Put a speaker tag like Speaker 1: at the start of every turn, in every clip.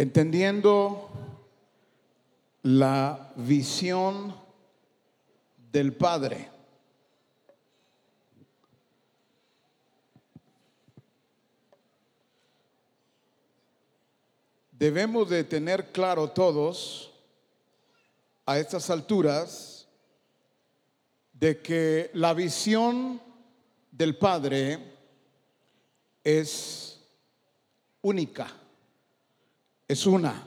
Speaker 1: entendiendo la visión del Padre. Debemos de tener claro todos a estas alturas de que la visión del Padre es única, es una.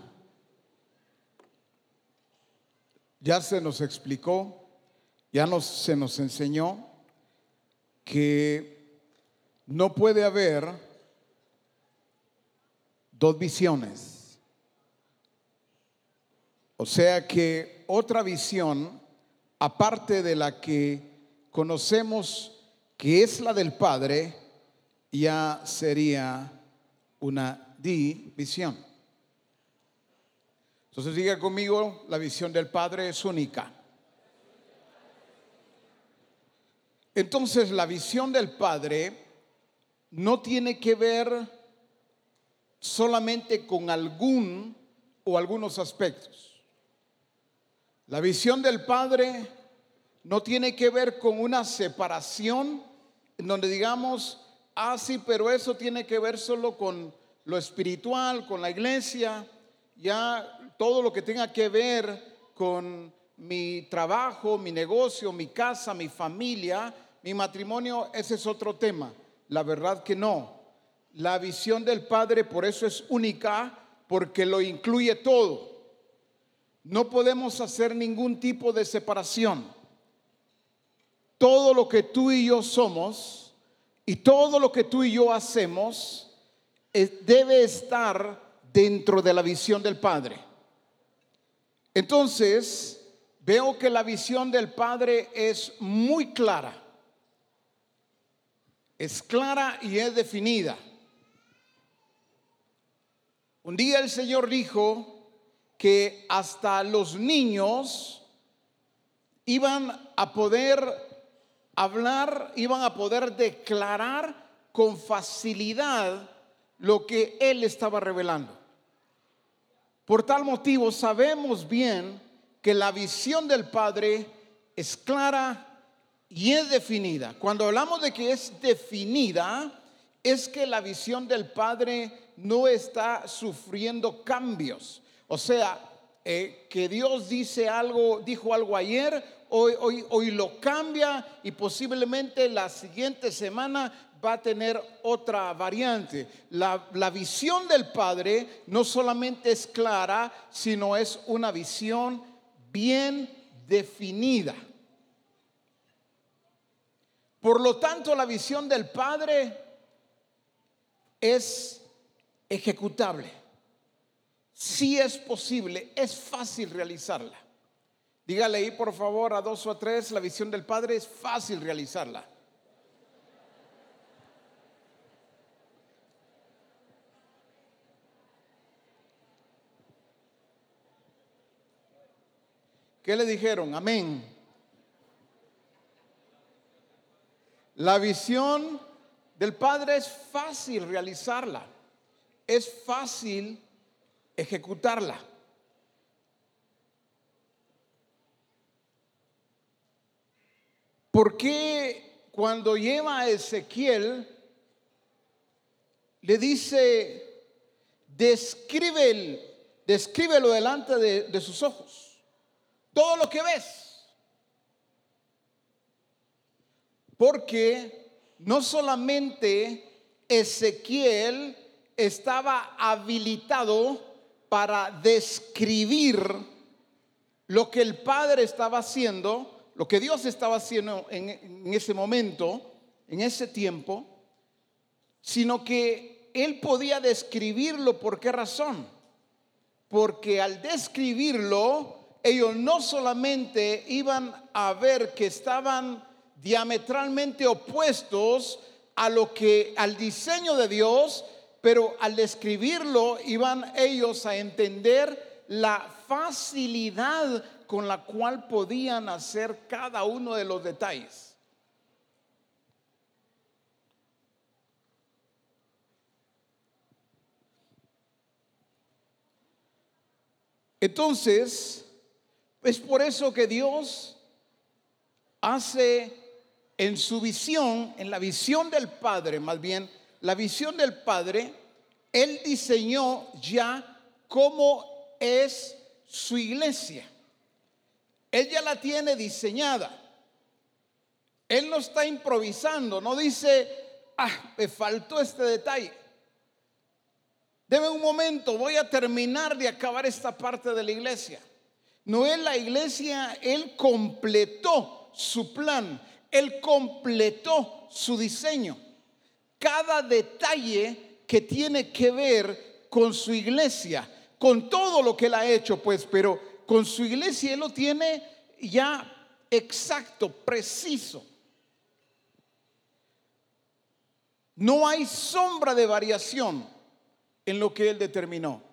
Speaker 1: Ya se nos explicó, ya nos, se nos enseñó que no puede haber dos visiones. O sea que otra visión, aparte de la que conocemos que es la del Padre, ya sería una división. Entonces diga conmigo, la visión del Padre es única. Entonces la visión del Padre no tiene que ver solamente con algún o algunos aspectos. La visión del Padre no tiene que ver con una separación en donde digamos, ah, sí, pero eso tiene que ver solo con lo espiritual, con la iglesia, ya todo lo que tenga que ver con mi trabajo, mi negocio, mi casa, mi familia, mi matrimonio, ese es otro tema. La verdad que no. La visión del Padre por eso es única, porque lo incluye todo. No podemos hacer ningún tipo de separación. Todo lo que tú y yo somos y todo lo que tú y yo hacemos debe estar dentro de la visión del Padre. Entonces, veo que la visión del Padre es muy clara. Es clara y es definida. Un día el Señor dijo que hasta los niños iban a poder hablar, iban a poder declarar con facilidad lo que Él estaba revelando. Por tal motivo sabemos bien que la visión del Padre es clara y es definida. Cuando hablamos de que es definida, es que la visión del Padre no está sufriendo cambios. O sea, eh, que Dios dice algo, dijo algo ayer, hoy, hoy, hoy lo cambia y posiblemente la siguiente semana va a tener otra variante. La, visión del Padre no solamente es clara, sino es una visión bien definida. Por lo tanto, la visión del Padre es ejecutable. Si es posible, es fácil realizarla. Dígale ahí, por favor, a dos o a tres, la visión del Padre es fácil realizarla. ¿Qué le dijeron? Amén. La visión del Padre es fácil realizarla, es fácil ejecutarla. ¿Por qué cuando lleva a Ezequiel le dice, describe, descríbelo delante de, de sus ojos? Todo lo que ves. Porque no solamente Ezequiel estaba habilitado para describir lo que el Padre estaba haciendo, lo que Dios estaba haciendo en, ese momento, en ese tiempo, sino que él podía describirlo. ¿Por qué razón? Porque al describirlo, ellos no solamente iban a ver que estaban diametralmente opuestos a lo que al diseño de Dios, pero al describirlo iban ellos a entender la facilidad con la cual podían hacer cada uno de los detalles. Entonces, es por eso que Dios hace en su visión, en la visión del Padre, más bien, la visión del Padre, Él diseñó ya cómo es su iglesia. Él ya la tiene diseñada. Él no está improvisando, no dice, ah, me faltó este detalle. Deme un momento, voy a terminar de acabar esta parte de la iglesia. No es la iglesia, Él completó su plan, Él completó su diseño. Cada detalle que tiene que ver con su iglesia, con todo lo que Él ha hecho, pues, pero con su iglesia Él lo tiene ya exacto, preciso. No hay sombra de variación en lo que Él determinó.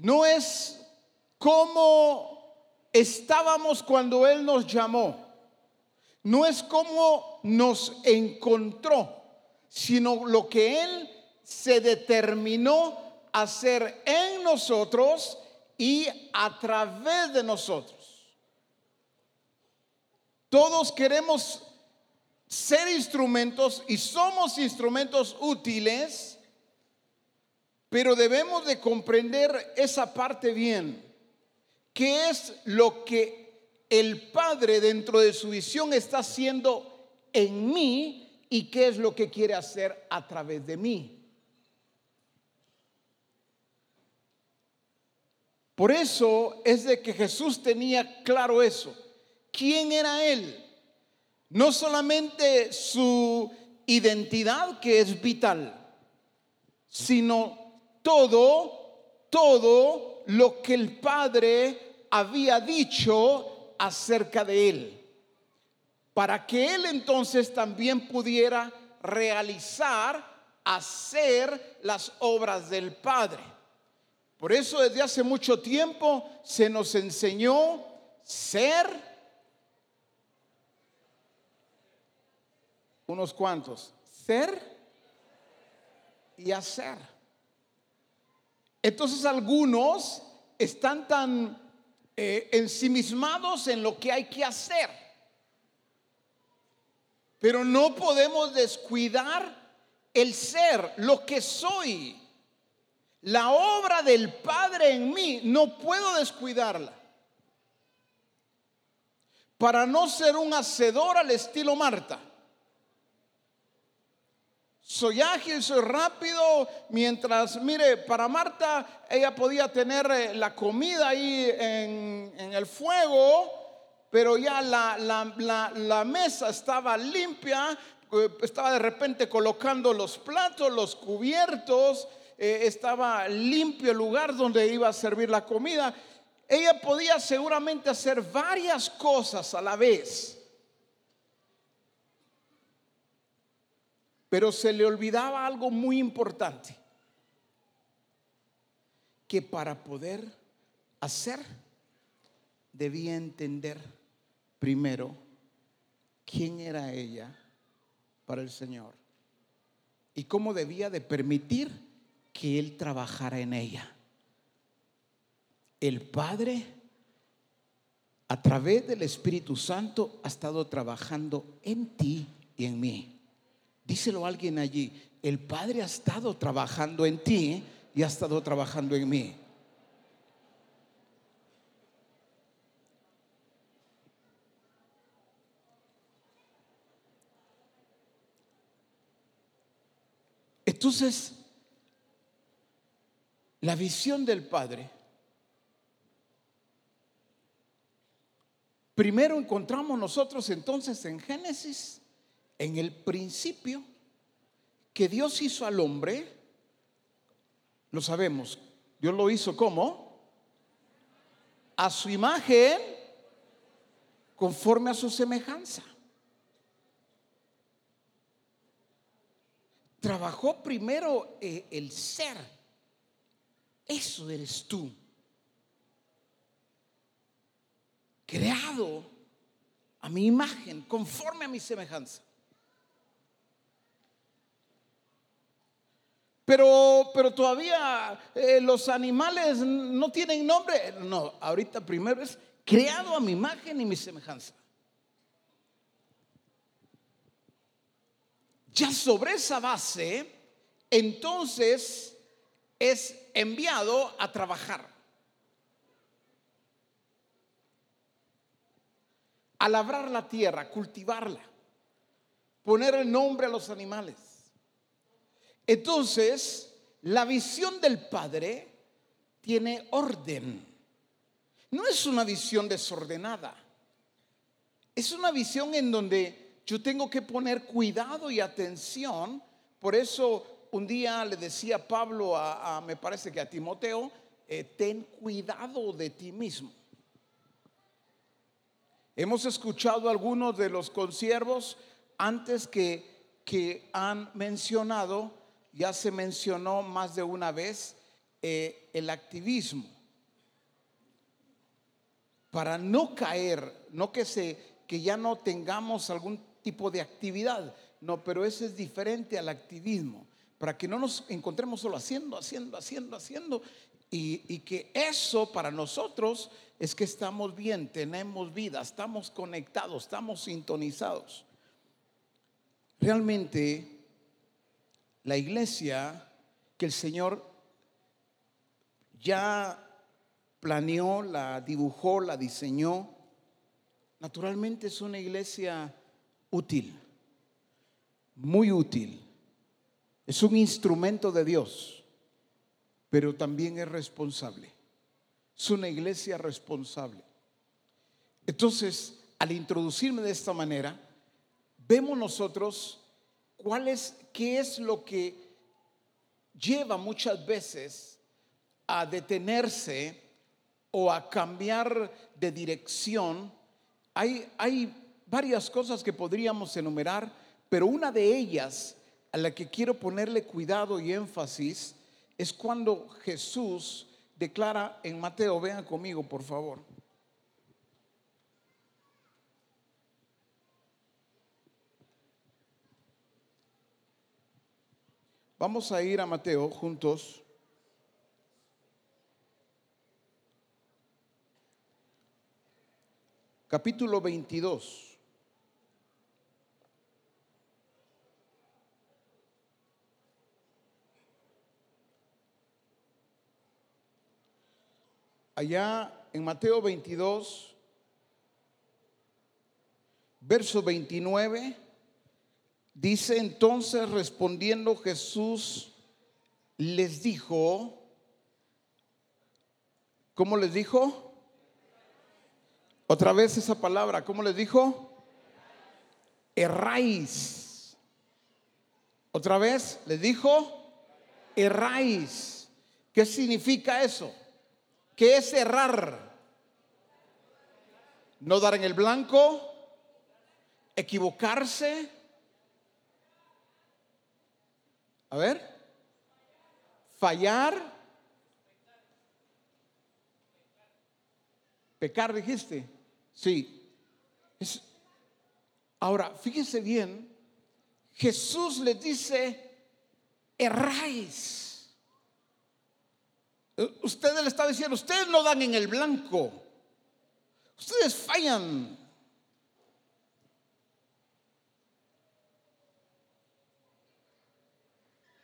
Speaker 1: No es como estábamos cuando Él nos llamó. No es como nos encontró, sino lo que Él se determinó hacer en nosotros y a través de nosotros. Todos queremos ser instrumentos y somos instrumentos útiles, pero debemos de comprender esa parte bien. ¿Qué es lo que el Padre dentro de su visión está haciendo en mí y qué es lo que quiere hacer a través de mí? Por eso es de que Jesús tenía claro eso. ¿Quién era Él? No solamente su identidad, que es vital, sino todo, todo lo que el Padre había dicho acerca de Él. Para que Él entonces también pudiera realizar, hacer las obras del Padre. Por eso desde hace mucho tiempo se nos enseñó ser unos cuantos, ser y hacer. Entonces algunos están tan eh, ensimismados en lo que hay que hacer, pero no podemos descuidar el ser, lo que soy. La obra del Padre en mí, no puedo descuidarla. Para no ser un hacedor al estilo Marta soy ágil, soy rápido, mientras, mire, para Marta, ella podía tener eh, la comida ahí en, el fuego, pero ya la, mesa estaba limpia, eh, estaba de repente colocando los platos, los cubiertos, eh, estaba limpio el lugar donde iba a servir la comida. Ella podía seguramente hacer varias cosas a la vez. Pero se le olvidaba algo muy importante, que para poder hacer debía entender primero quién era ella para el Señor y cómo debía de permitir que Él trabajara en ella. El Padre, a través del Espíritu Santo, ha estado trabajando en ti y en mí. Díselo a alguien allí, el Padre ha estado trabajando en ti y ha estado trabajando en mí. Entonces, la visión del Padre, primero encontramos nosotros entonces en Génesis en el principio que Dios hizo al hombre, lo sabemos, Dios lo hizo como a su imagen, conforme a su semejanza. Trabajó primero eh, el ser. Eso eres tú. Creado a mi imagen, conforme a mi semejanza. Pero, pero todavía eh, los animales no tienen nombre. No, ahorita primero es creado a mi imagen y mi semejanza. Ya sobre esa base, entonces es enviado a trabajar. A labrar la tierra, cultivarla, poner el nombre a los animales. Entonces, la visión del Padre tiene orden. No es una visión desordenada. Es una visión en donde yo tengo que poner cuidado y atención. Por eso un día le decía Pablo a, me parece que a Timoteo, eh, ten cuidado de ti mismo. Hemos escuchado algunos de los consiervos antes que, que han mencionado ya se mencionó más de una vez eh, el activismo. Para no caer, no que, se, que ya no tengamos algún tipo de actividad, no, pero ese es diferente al activismo. Para que no nos encontremos solo haciendo, haciendo, haciendo, haciendo. Y, y que eso para nosotros es que estamos bien, tenemos vida, estamos conectados, estamos sintonizados. Realmente la iglesia que el Señor ya planeó, la dibujó, la diseñó, naturalmente es una iglesia útil, muy útil. Es un instrumento de Dios, pero también es responsable. Es una iglesia responsable. Entonces, al introducirme de esta manera, vemos nosotros ¿Cuál es, qué es lo que lleva muchas veces a detenerse o a cambiar de dirección? Hay, hay varias cosas que podríamos enumerar, pero una de ellas a la que quiero ponerle cuidado y énfasis es cuando Jesús declara en Mateo, vean conmigo por favor. Vamos a ir a Mateo juntos. Capítulo 22. Allá en Mateo 22, verso 29 Dice entonces respondiendo Jesús, les dijo, ¿cómo les dijo? Otra vez esa palabra, ¿cómo les dijo? Erráis. Otra vez les dijo, erráis. ¿Qué significa eso? ¿Qué es errar? No dar en el blanco, equivocarse A ver. Fallar. Pecar, dijiste. Sí. ahora, fíjese bien. Jesús le dice, erráis. Ustedes le está diciendo, ustedes no dan en el blanco. Ustedes fallan.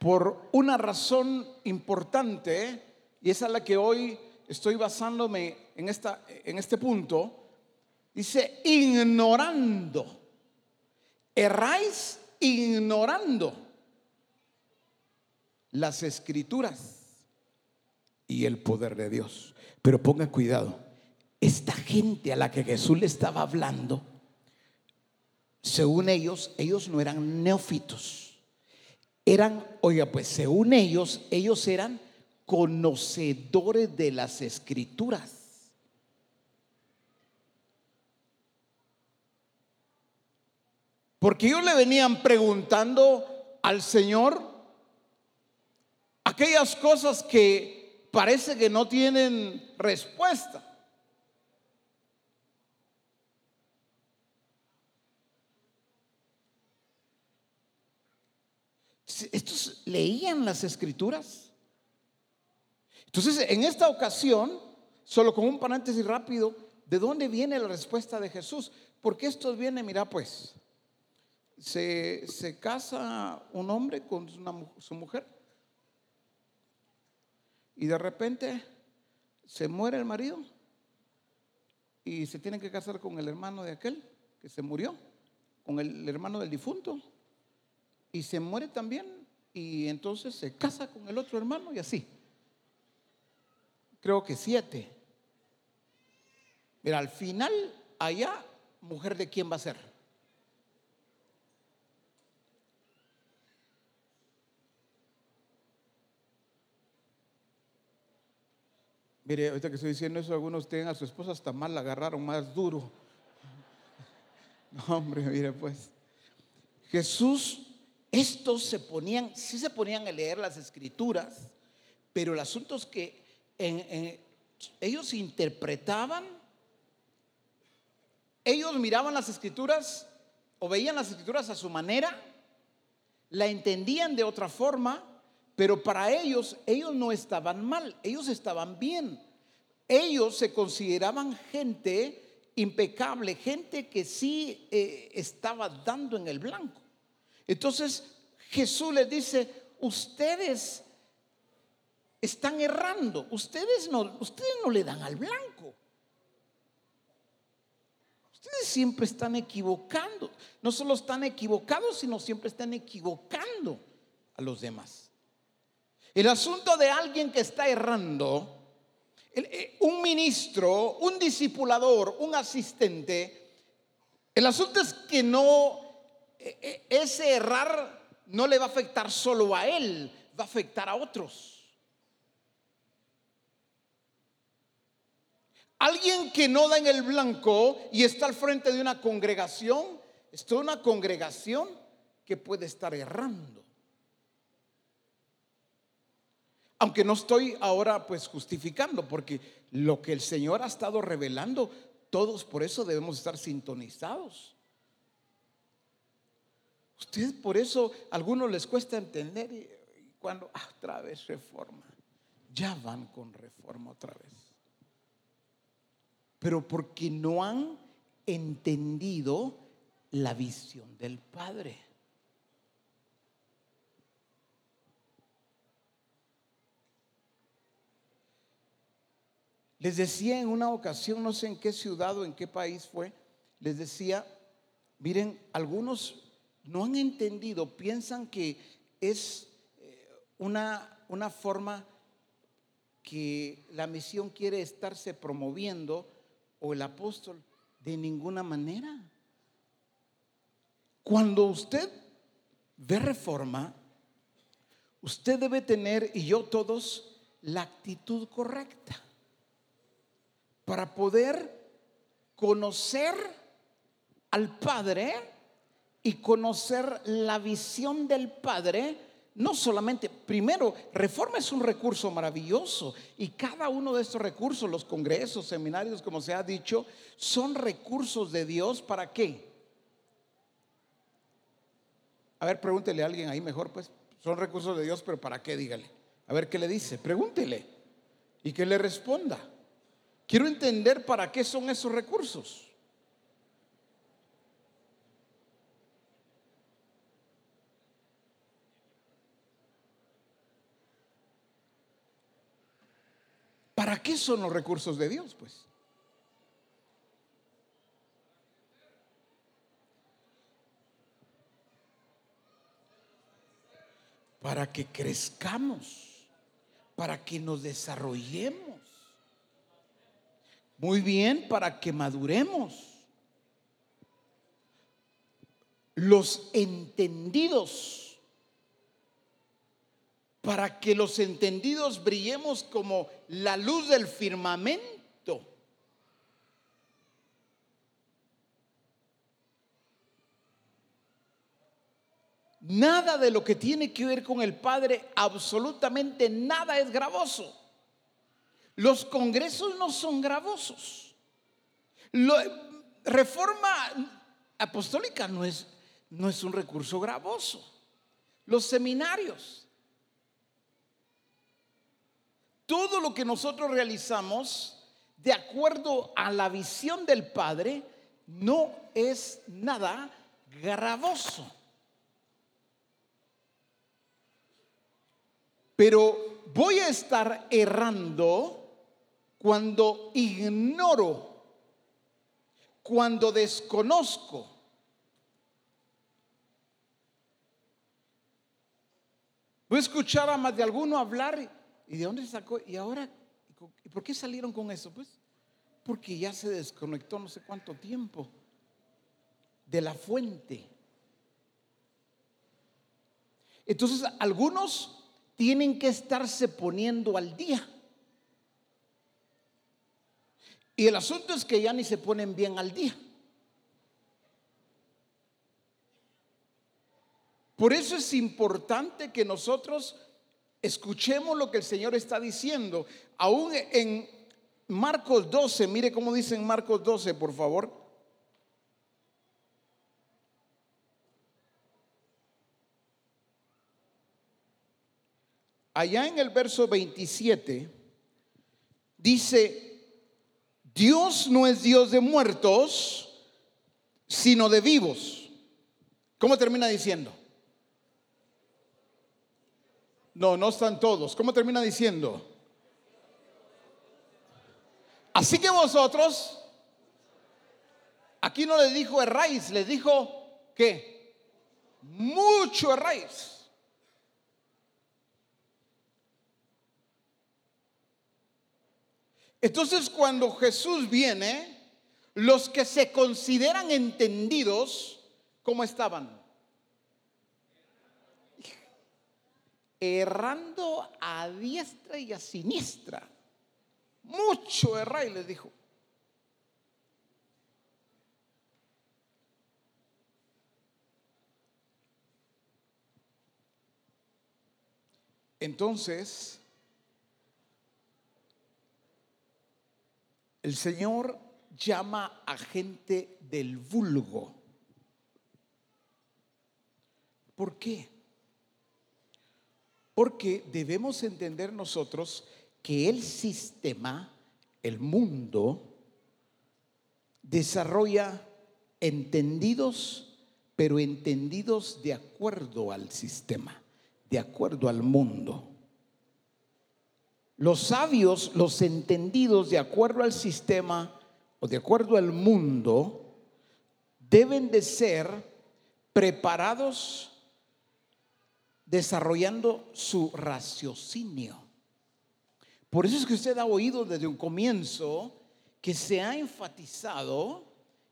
Speaker 1: Por una razón importante, y es la que hoy estoy basándome en, esta, en este punto, dice, ignorando, erráis ignorando las escrituras y el poder de Dios. Pero ponga cuidado, esta gente a la que Jesús le estaba hablando, según ellos, ellos no eran neófitos eran, oiga, pues según ellos, ellos eran conocedores de las escrituras. Porque ellos le venían preguntando al Señor aquellas cosas que parece que no tienen respuesta. Esto es leían las escrituras. Entonces, en esta ocasión, solo con un paréntesis rápido, ¿de dónde viene la respuesta de Jesús? Porque esto viene, mira pues, se, se casa un hombre con su mujer y de repente se muere el marido y se tiene que casar con el hermano de aquel que se murió, con el hermano del difunto, y se muere también y entonces se casa con el otro hermano y así. Creo que siete. Mira, al final, allá, mujer de quién va a ser. Mire, ahorita que estoy diciendo eso, algunos tienen a su esposa hasta mal la agarraron más duro. No, hombre, mire pues. Jesús, estos se ponían, sí se ponían a leer las escrituras, pero el asunto es que ellos interpretaban, ellos miraban las escrituras o veían las escrituras a su manera, la entendían de otra forma pero para ellos, ellos no estaban mal, ellos estaban bien. Ellos se consideraban gente impecable, gente que sí eh, estaba dando en el blanco. Entonces Jesús les dice, ustedes están errando, ustedes no, ustedes no le dan al blanco. Ustedes siempre están equivocando. No solo están equivocados, sino siempre están equivocando a los demás. El asunto de alguien que está errando, eh, un ministro, un discipulador, un asistente, el asunto es que no, ese errar no le va a afectar solo a él, va a afectar a otros. Alguien que no da en el blanco y está al frente de una congregación, es una congregación que puede estar errando. Aunque no estoy ahora pues justificando, porque lo que el Señor ha estado revelando, todos por eso debemos estar sintonizados. Ustedes por eso a algunos les cuesta entender y cuando ah, otra vez reforma, ya van con reforma otra vez. Pero porque no han entendido la visión del Padre. Les decía en una ocasión, no sé en qué ciudad o en qué país fue, les decía, miren, algunos no han entendido, piensan que es eh, una, una forma que la misión quiere estarse promoviendo o el apóstol de ninguna manera. Cuando usted ve reforma, usted debe tener, y yo todos, la actitud correcta para poder conocer al Padre y conocer la visión del Padre. No solamente, primero, reforma es un recurso maravilloso y cada uno de estos recursos, los congresos, seminarios, como se ha dicho, son recursos de Dios para qué? A ver, pregúntele a alguien ahí mejor, pues, son recursos de Dios, pero ¿para qué? Dígale. A ver qué le dice, pregúntele y que le responda. Quiero entender para qué son esos recursos. ¿Para qué son los recursos de Dios? Pues. Para que crezcamos, para que nos desarrollemos. Muy bien, para que maduremos. Los entendidos, para que los entendidos brillemos como la luz del firmamento. Nada de lo que tiene que ver con el Padre, absolutamente nada es gravoso. Los congresos no son gravosos. reforma apostólica no es, no es un recurso gravoso. Los seminarios todo lo que nosotros realizamos de acuerdo a la visión del Padre no es nada gravoso. Pero voy a estar errando cuando ignoro, cuando desconozco. Voy a escuchar a más de alguno hablar y de dónde sacó y ahora ¿y por qué salieron con eso? Pues porque ya se desconectó no sé cuánto tiempo de la fuente. Entonces, algunos tienen que estarse poniendo al día. Y el asunto es que ya ni se ponen bien al día. Por eso es importante que nosotros escuchemos lo que el Señor está diciendo. Aún en Marcos 12, mire cómo dice en Marcos 12, por favor. Allá en el verso 27 dice, Dios no es Dios de muertos, sino de vivos. ¿Cómo termina diciendo? No, no están todos. ¿Cómo termina diciendo? Así que vosotros, aquí no le dijo erráis, le dijo que mucho erráis. Entonces cuando Jesús viene, los que se consideran entendidos, ¿cómo estaban? Errando a diestra y a siniestra. Mucho erráis, les dijo. Entonces, el Señor llama a gente del vulgo. ¿Por qué? Porque debemos entender nosotros que el sistema, el mundo, desarrolla entendidos, pero entendidos de acuerdo al sistema, de acuerdo al mundo. Los sabios, los entendidos de acuerdo al sistema o de acuerdo al mundo, deben de ser preparados desarrollando su raciocinio. Por eso es que usted ha oído desde un comienzo que se ha enfatizado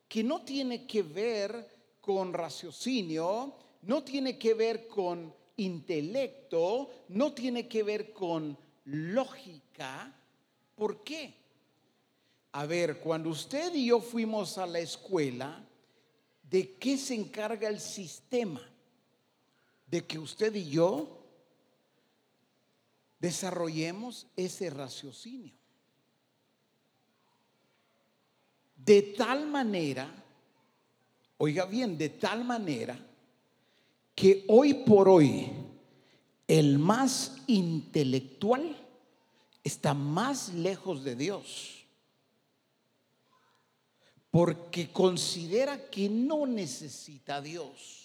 Speaker 1: que no tiene que ver con raciocinio, no tiene que ver con intelecto, no tiene que ver con lógica. ¿Por qué? A ver, cuando usted y yo fuimos a la escuela, ¿de qué se encarga el sistema? De que usted y yo desarrollemos ese raciocinio. De tal manera, oiga bien, de tal manera que hoy por hoy el más intelectual está más lejos de Dios. Porque considera que no necesita a Dios.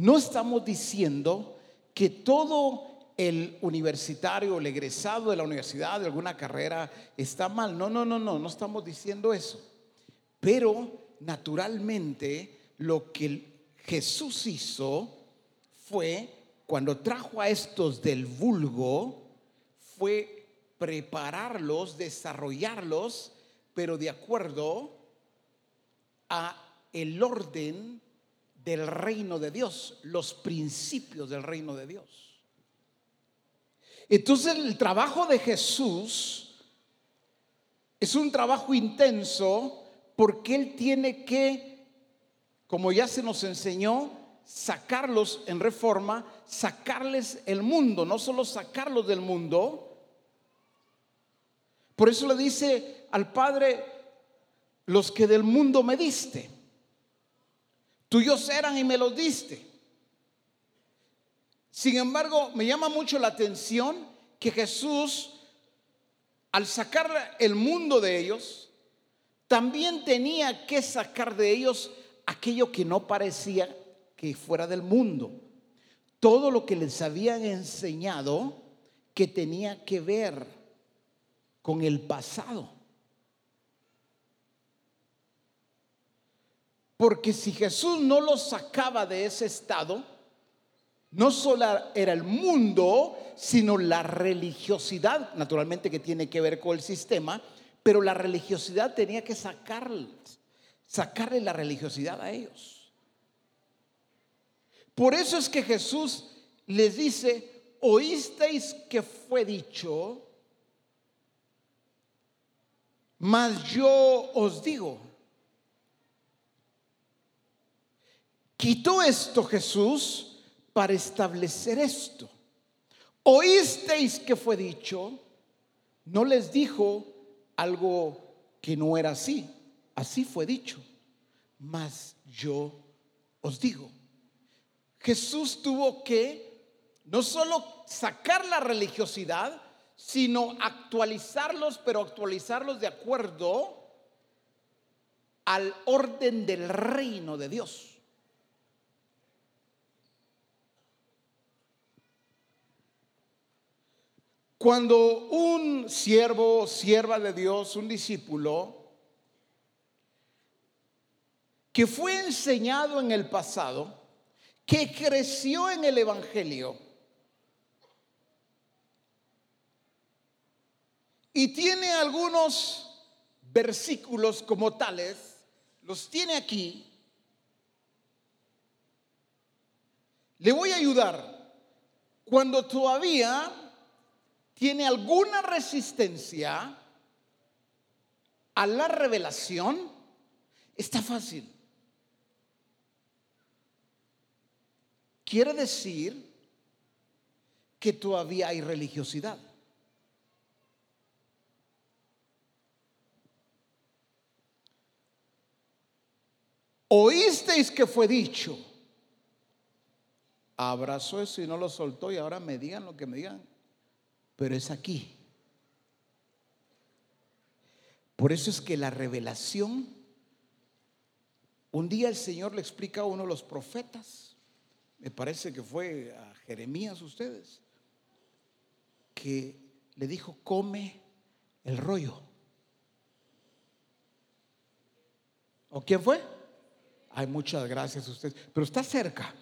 Speaker 1: No estamos diciendo que todo el universitario, el egresado de la universidad, de alguna carrera, está mal. No, no, no, no, no estamos diciendo eso. Pero naturalmente lo que Jesús hizo fue, cuando trajo a estos del vulgo, fue prepararlos, desarrollarlos, pero de acuerdo a el orden del reino de Dios, los principios del reino de Dios. Entonces el trabajo de Jesús es un trabajo intenso porque Él tiene que, como ya se nos enseñó, sacarlos en reforma, sacarles el mundo, no solo sacarlos del mundo. Por eso le dice al Padre, los que del mundo me diste, tuyos eran y me los diste. Sin embargo, me llama mucho la atención que Jesús al sacar el mundo de ellos, también tenía que sacar de ellos aquello que no parecía que fuera del mundo. Todo lo que les habían enseñado que tenía que ver con el pasado. Porque si Jesús no los sacaba de ese estado, no solo era el mundo, sino la religiosidad, naturalmente que tiene que ver con el sistema, pero la religiosidad tenía que sacarle la religiosidad a ellos. Por eso es que Jesús les dice, oísteis que fue dicho, mas yo os digo, quitó esto Jesús para establecer esto. Oísteis que fue dicho, no les dijo algo que no era así, así fue dicho, mas yo os digo. Jesús tuvo que no solo sacar la religiosidad, sino actualizarlos, pero actualizarlos de acuerdo al orden del reino de Dios. Cuando un siervo, sierva de Dios, un discípulo, que fue enseñado en el pasado, que creció en el Evangelio y tiene algunos versículos como tales, los tiene aquí, le voy a ayudar. Cuando todavía tiene alguna resistencia a la revelación, está fácil. Quiere decir que todavía hay religiosidad. Oísteis que fue dicho. Abrazó eso y no lo soltó y ahora me digan lo que me digan pero es aquí. Por eso es que la revelación, un día el Señor le explica a uno de los profetas, me parece que fue a Jeremías ustedes, que le dijo, come el rollo. ¿O quién fue? Hay muchas gracias a ustedes, pero está cerca.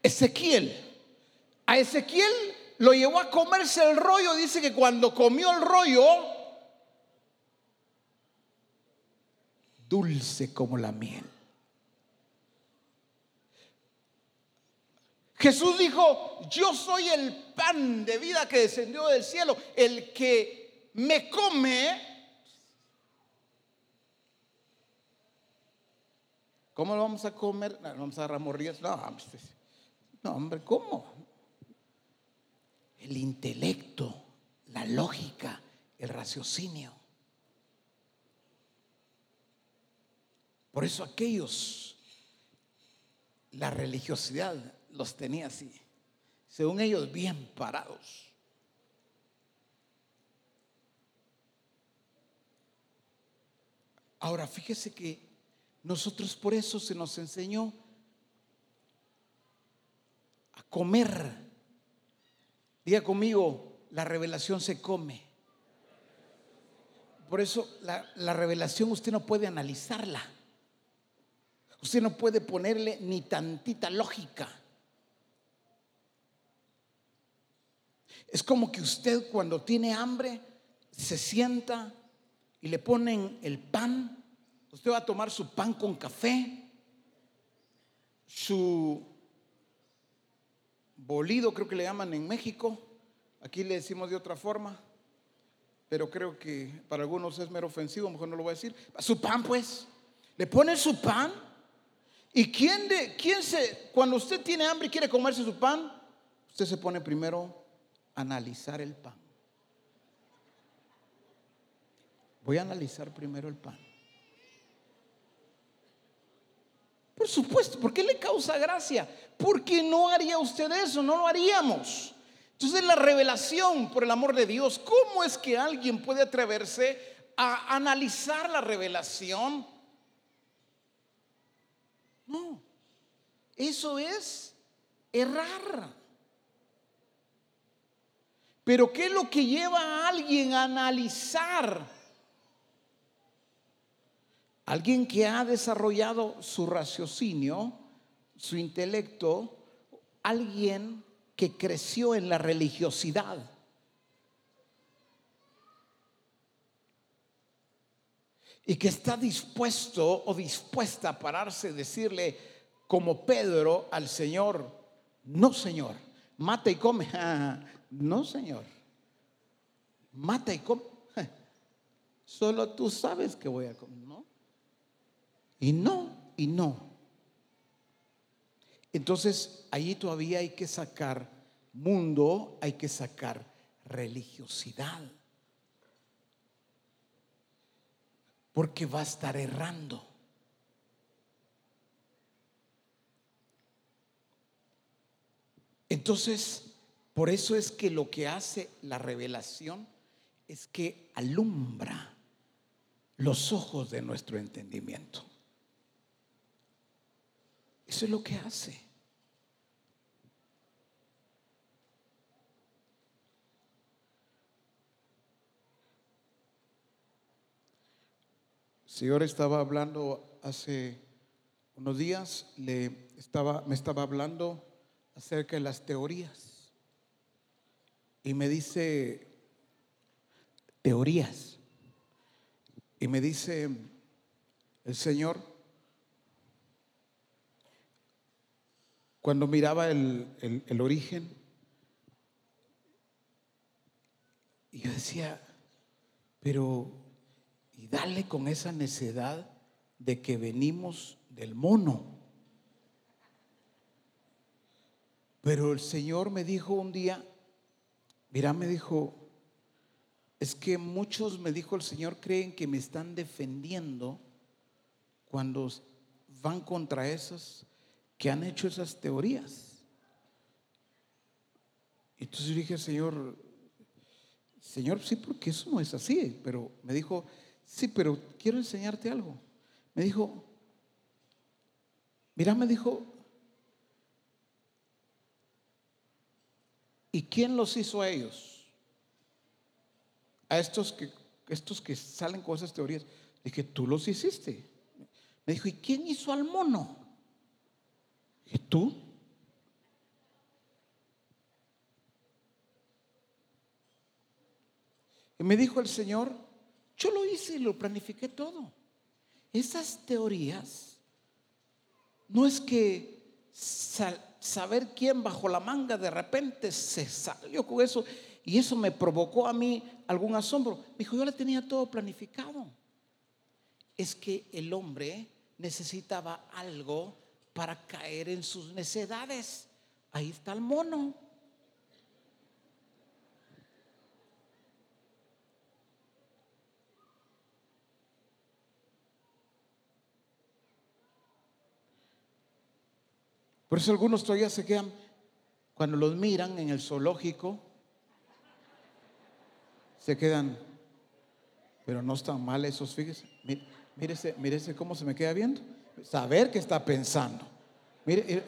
Speaker 1: Ezequiel. A Ezequiel lo llevó a comerse el rollo. Dice que cuando comió el rollo, dulce como la miel. Jesús dijo, yo soy el pan de vida que descendió del cielo. El que me come, ¿cómo lo vamos a comer? No, vamos a agarrar. No, no, hombre, ¿cómo? El intelecto, la lógica, el raciocinio. Por eso aquellos, la religiosidad los tenía así, según ellos bien parados. Ahora, fíjese que nosotros por eso se nos enseñó a comer Diga conmigo, la revelación se come. Por eso la, la, revelación usted no puede analizarla. Usted no puede ponerle ni tantita lógica. Es como que usted cuando tiene hambre se sienta y le ponen el pan. Usted va a tomar su pan con café, su bolido, creo que le llaman en México. Aquí le decimos de otra forma, pero creo que para algunos es mero ofensivo, mejor no lo voy a decir. Su pan, pues. Le pone su pan. ¿Y quién, de, quién se, cuando usted tiene hambre y quiere comerse su pan, usted se pone primero a analizar el pan? Voy a analizar primero el pan. Por supuesto, ¿por qué le causa gracia? Porque no haría usted eso, no lo haríamos. Entonces la revelación, por el amor de Dios, ¿cómo es que alguien puede atreverse a analizar la revelación? No, eso es errar. Pero ¿qué es lo que lleva a alguien a analizar? Alguien que ha desarrollado su raciocinio, su intelecto, alguien que creció en la religiosidad. Y que está dispuesto o dispuesta a pararse decirle como Pedro al Señor, no Señor, mata y come. No, Señor. Mata y come. Solo tú sabes que voy a comer. Y no, y no. Entonces, allí todavía hay que sacar mundo, hay que sacar religiosidad. Porque va a estar errando. Entonces, por eso es que lo que hace la revelación es que alumbra los ojos de nuestro entendimiento. Eso es lo que hace. Señor estaba hablando hace unos días, le estaba, me estaba hablando acerca de las teorías y me dice teorías. Y me dice el Señor, cuando miraba el, el, origen, y yo decía, pero, y dale con esa necedad de que venimos del mono. Pero el Señor me dijo un día, Mira, me dijo, es que muchos, me dijo el Señor, creen que me están defendiendo cuando van contra esos que han hecho esas teorías. Entonces yo dije, Señor, Señor, sí, porque eso no es así. Pero me dijo, sí, pero quiero enseñarte algo. Me dijo, mira, me dijo, ¿Y quién los hizo a ellos? A estos que, estos que salen con esas teorías. Dije, tú los hiciste. Me dijo, ¿y quién hizo al mono? Dije, tú. Y me dijo el Señor, yo lo hice y lo planifiqué todo. Esas teorías no es que saber quién bajo la manga de repente se salió con eso y eso me provocó a mí algún asombro. Me dijo, yo le tenía todo planificado. Es que el hombre necesitaba algo para caer en sus necedades. Ahí está el mono. Por eso algunos todavía se quedan, cuando los miran en el zoológico, se quedan, pero no están mal esos, fíjese, mírese, mírese cómo se me queda viendo, saber qué está pensando. Mire,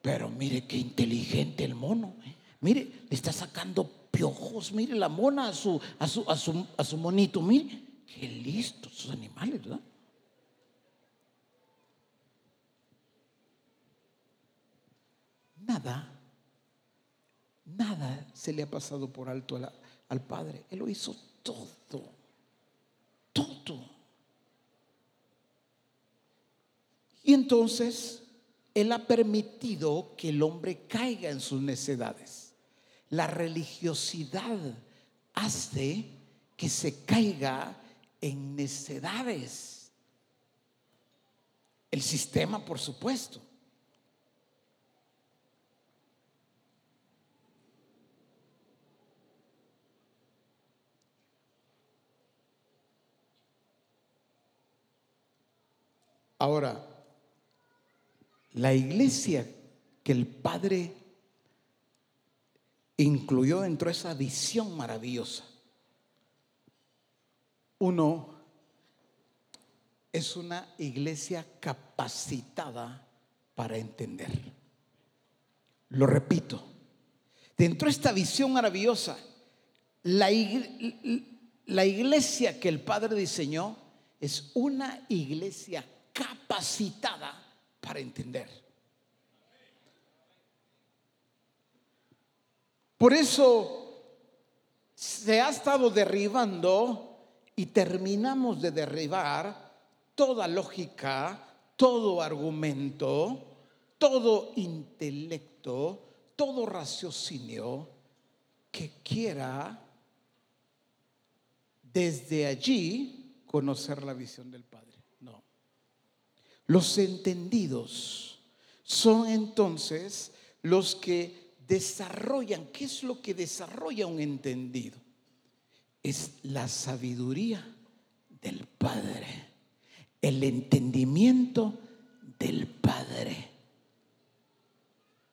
Speaker 1: pero mire qué inteligente el mono. ¿eh? Mire, le está sacando piojos, mire la mona a su, a su, a su, a su monito, mire, qué listos esos animales, ¿verdad? Nada, nada se le ha pasado por alto al Padre. Él lo hizo todo, todo. Y entonces Él ha permitido que el hombre caiga en sus necedades. La religiosidad hace que se caiga en necedades. El sistema, por supuesto. Ahora, la iglesia que el Padre incluyó dentro de esa visión maravillosa. Uno es una iglesia capacitada para entender. Lo repito, dentro de esta visión maravillosa, la, la iglesia que el Padre diseñó es una iglesia capacitada para entender. Por eso se ha estado derribando y terminamos de derribar toda lógica, todo argumento, todo intelecto, todo raciocinio que quiera desde allí conocer la visión del Padre. Los entendidos son entonces los que desarrollan, ¿qué es lo que desarrolla un entendido? Es la sabiduría del Padre, el entendimiento del Padre.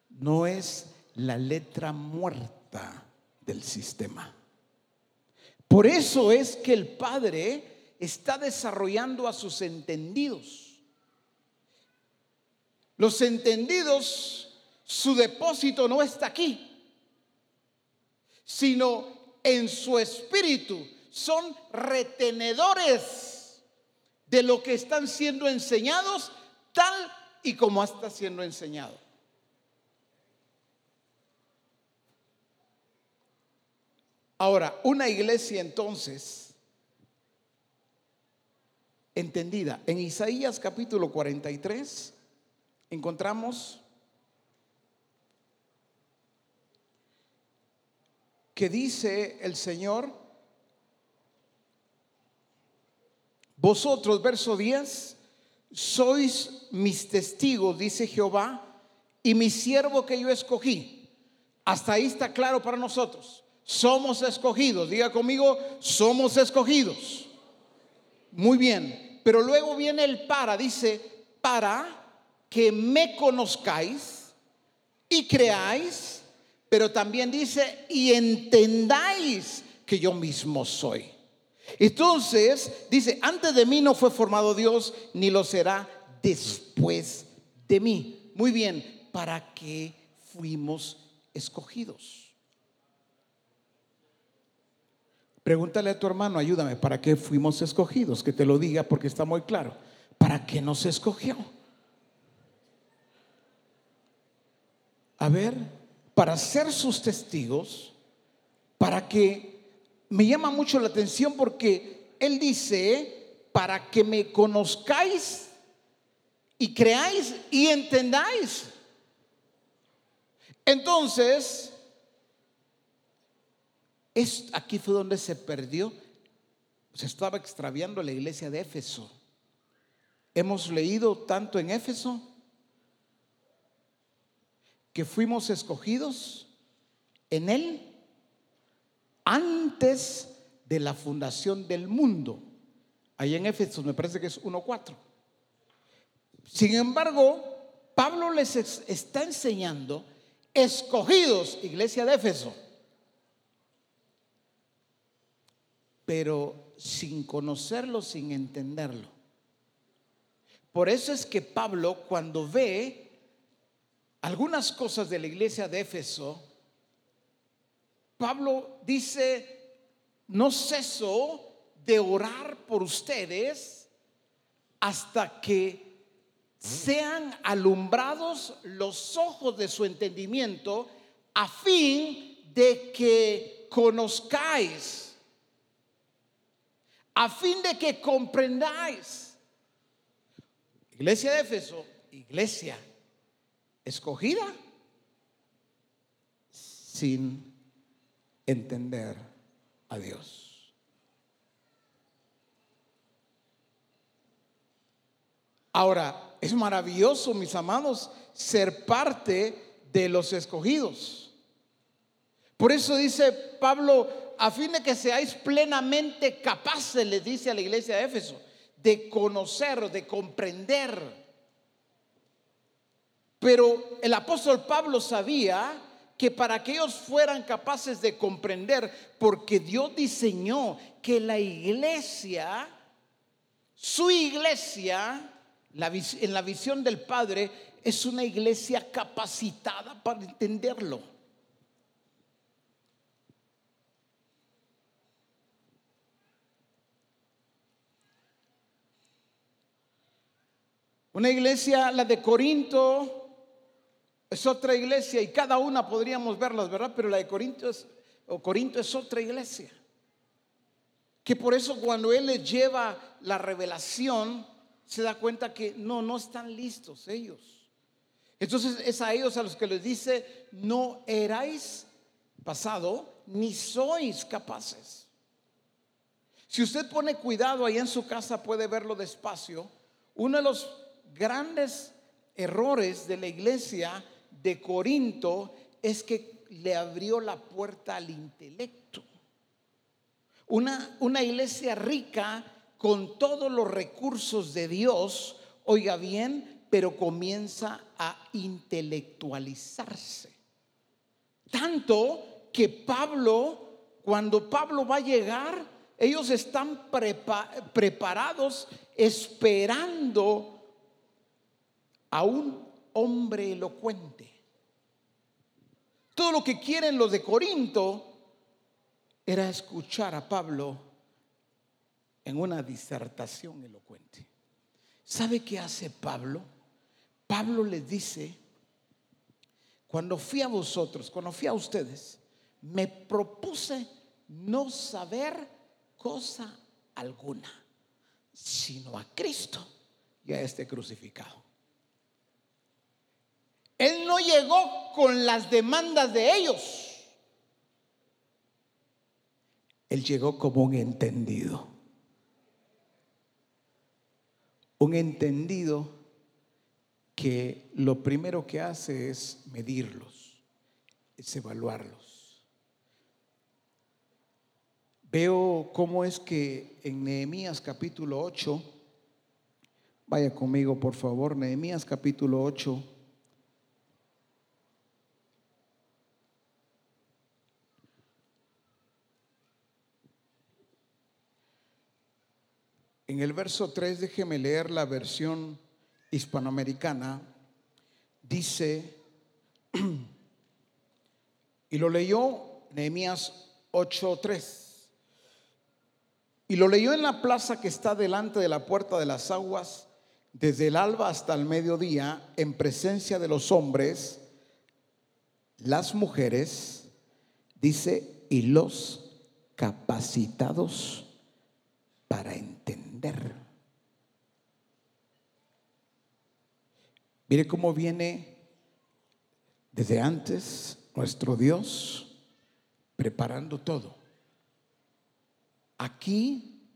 Speaker 1: No es la letra muerta del sistema. Por eso es que el Padre está desarrollando a sus entendidos. Los entendidos su depósito no está aquí, sino en su espíritu. Son retenedores de lo que están siendo enseñados tal y como está siendo enseñado. Ahora, una iglesia entonces entendida. En Isaías capítulo 43 encontramos que dice el Señor, vosotros, verso 10, sois mis testigos, dice Jehová, y mi siervo que yo escogí. Hasta ahí está claro para nosotros. Somos escogidos, diga conmigo, somos escogidos. Muy bien, pero luego viene el para, dice, para que me conozcáis y creáis pero también dice, y entendáis que yo mismo soy. Entonces, dice, antes de mí no fue formado Dios, ni lo será después de mí. Muy bien, ¿para qué fuimos escogidos? Pregúntale a tu hermano, ayúdame, ¿para qué fuimos escogidos? Que te lo diga porque está muy claro. ¿Para qué nos escogió? A ver, para ser sus testigos, para que me llama mucho la atención porque Él dice, para que me conozcáis y creáis y entendáis. Entonces, es, aquí fue donde se perdió, se estaba extraviando la iglesia de Éfeso. Hemos leído tanto en Éfeso que fuimos escogidos en Él antes de la fundación del mundo. Ahí en Éfeso me parece que es 1.4. Sin embargo, Pablo les está enseñando, escogidos, iglesia de Éfeso, pero sin conocerlo, sin entenderlo. Por eso es que Pablo cuando ve algunas cosas de la iglesia de Éfeso, Pablo dice, no ceso de orar por ustedes hasta que sean alumbrados los ojos de su entendimiento a fin de que conozcáis, a fin de que comprendáis. Iglesia de Éfeso, iglesia escogida sin entender a Dios. Ahora, es maravilloso, mis amados, ser parte de los escogidos. Por eso dice Pablo, a fin de que seáis plenamente capaces, le dice a la iglesia de Éfeso, de conocer, de comprender pero el apóstol Pablo sabía que para que ellos fueran capaces de comprender, porque Dios diseñó que la iglesia, su iglesia, en la visión del Padre, es una iglesia capacitada para entenderlo. Una iglesia, la de Corinto, es otra iglesia y cada una podríamos verlas, ¿verdad? Pero la de Corinto es, o Corinto es otra iglesia. Que por eso cuando Él les lleva la revelación, se da cuenta que no, no están listos ellos. Entonces es a ellos a los que les dice, no erais pasado, ni sois capaces. Si usted pone cuidado ahí en su casa, puede verlo despacio. Uno de los grandes errores de la iglesia de Corinto es que le abrió la puerta al intelecto. Una, una iglesia rica con todos los recursos de Dios, oiga bien, pero comienza a intelectualizarse. Tanto que Pablo, cuando Pablo va a llegar, ellos están preparados esperando a un hombre elocuente. Todo lo que quieren los de Corinto era escuchar a Pablo en una disertación elocuente. ¿Sabe qué hace Pablo? Pablo les dice, cuando fui a vosotros, cuando fui a ustedes, me propuse no saber cosa alguna, sino a Cristo y a este crucificado. Él no llegó con las demandas de ellos. Él llegó como un entendido. Un entendido que lo primero que hace es medirlos, es evaluarlos. Veo cómo es que en Nehemías capítulo 8, vaya conmigo por favor, Nehemías capítulo 8, En el verso 3, déjeme leer la versión hispanoamericana. Dice, y lo leyó Nehemías 8:3. Y lo leyó en la plaza que está delante de la puerta de las aguas, desde el alba hasta el mediodía, en presencia de los hombres, las mujeres, dice, y los capacitados para entender. Mire cómo viene desde antes nuestro Dios preparando todo. Aquí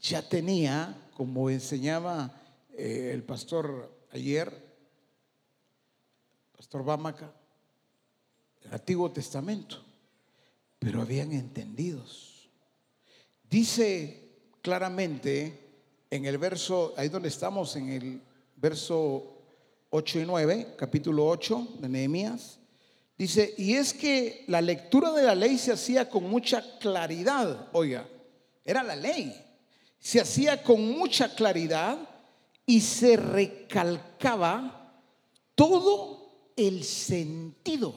Speaker 1: ya tenía, como enseñaba eh, el pastor ayer, pastor Bamaca, el Antiguo Testamento, pero habían entendidos. Dice claramente en el verso, ahí donde estamos, en el verso 8 y 9, capítulo 8 de Nehemías, dice, y es que la lectura de la ley se hacía con mucha claridad, oiga, era la ley, se hacía con mucha claridad y se recalcaba todo el sentido.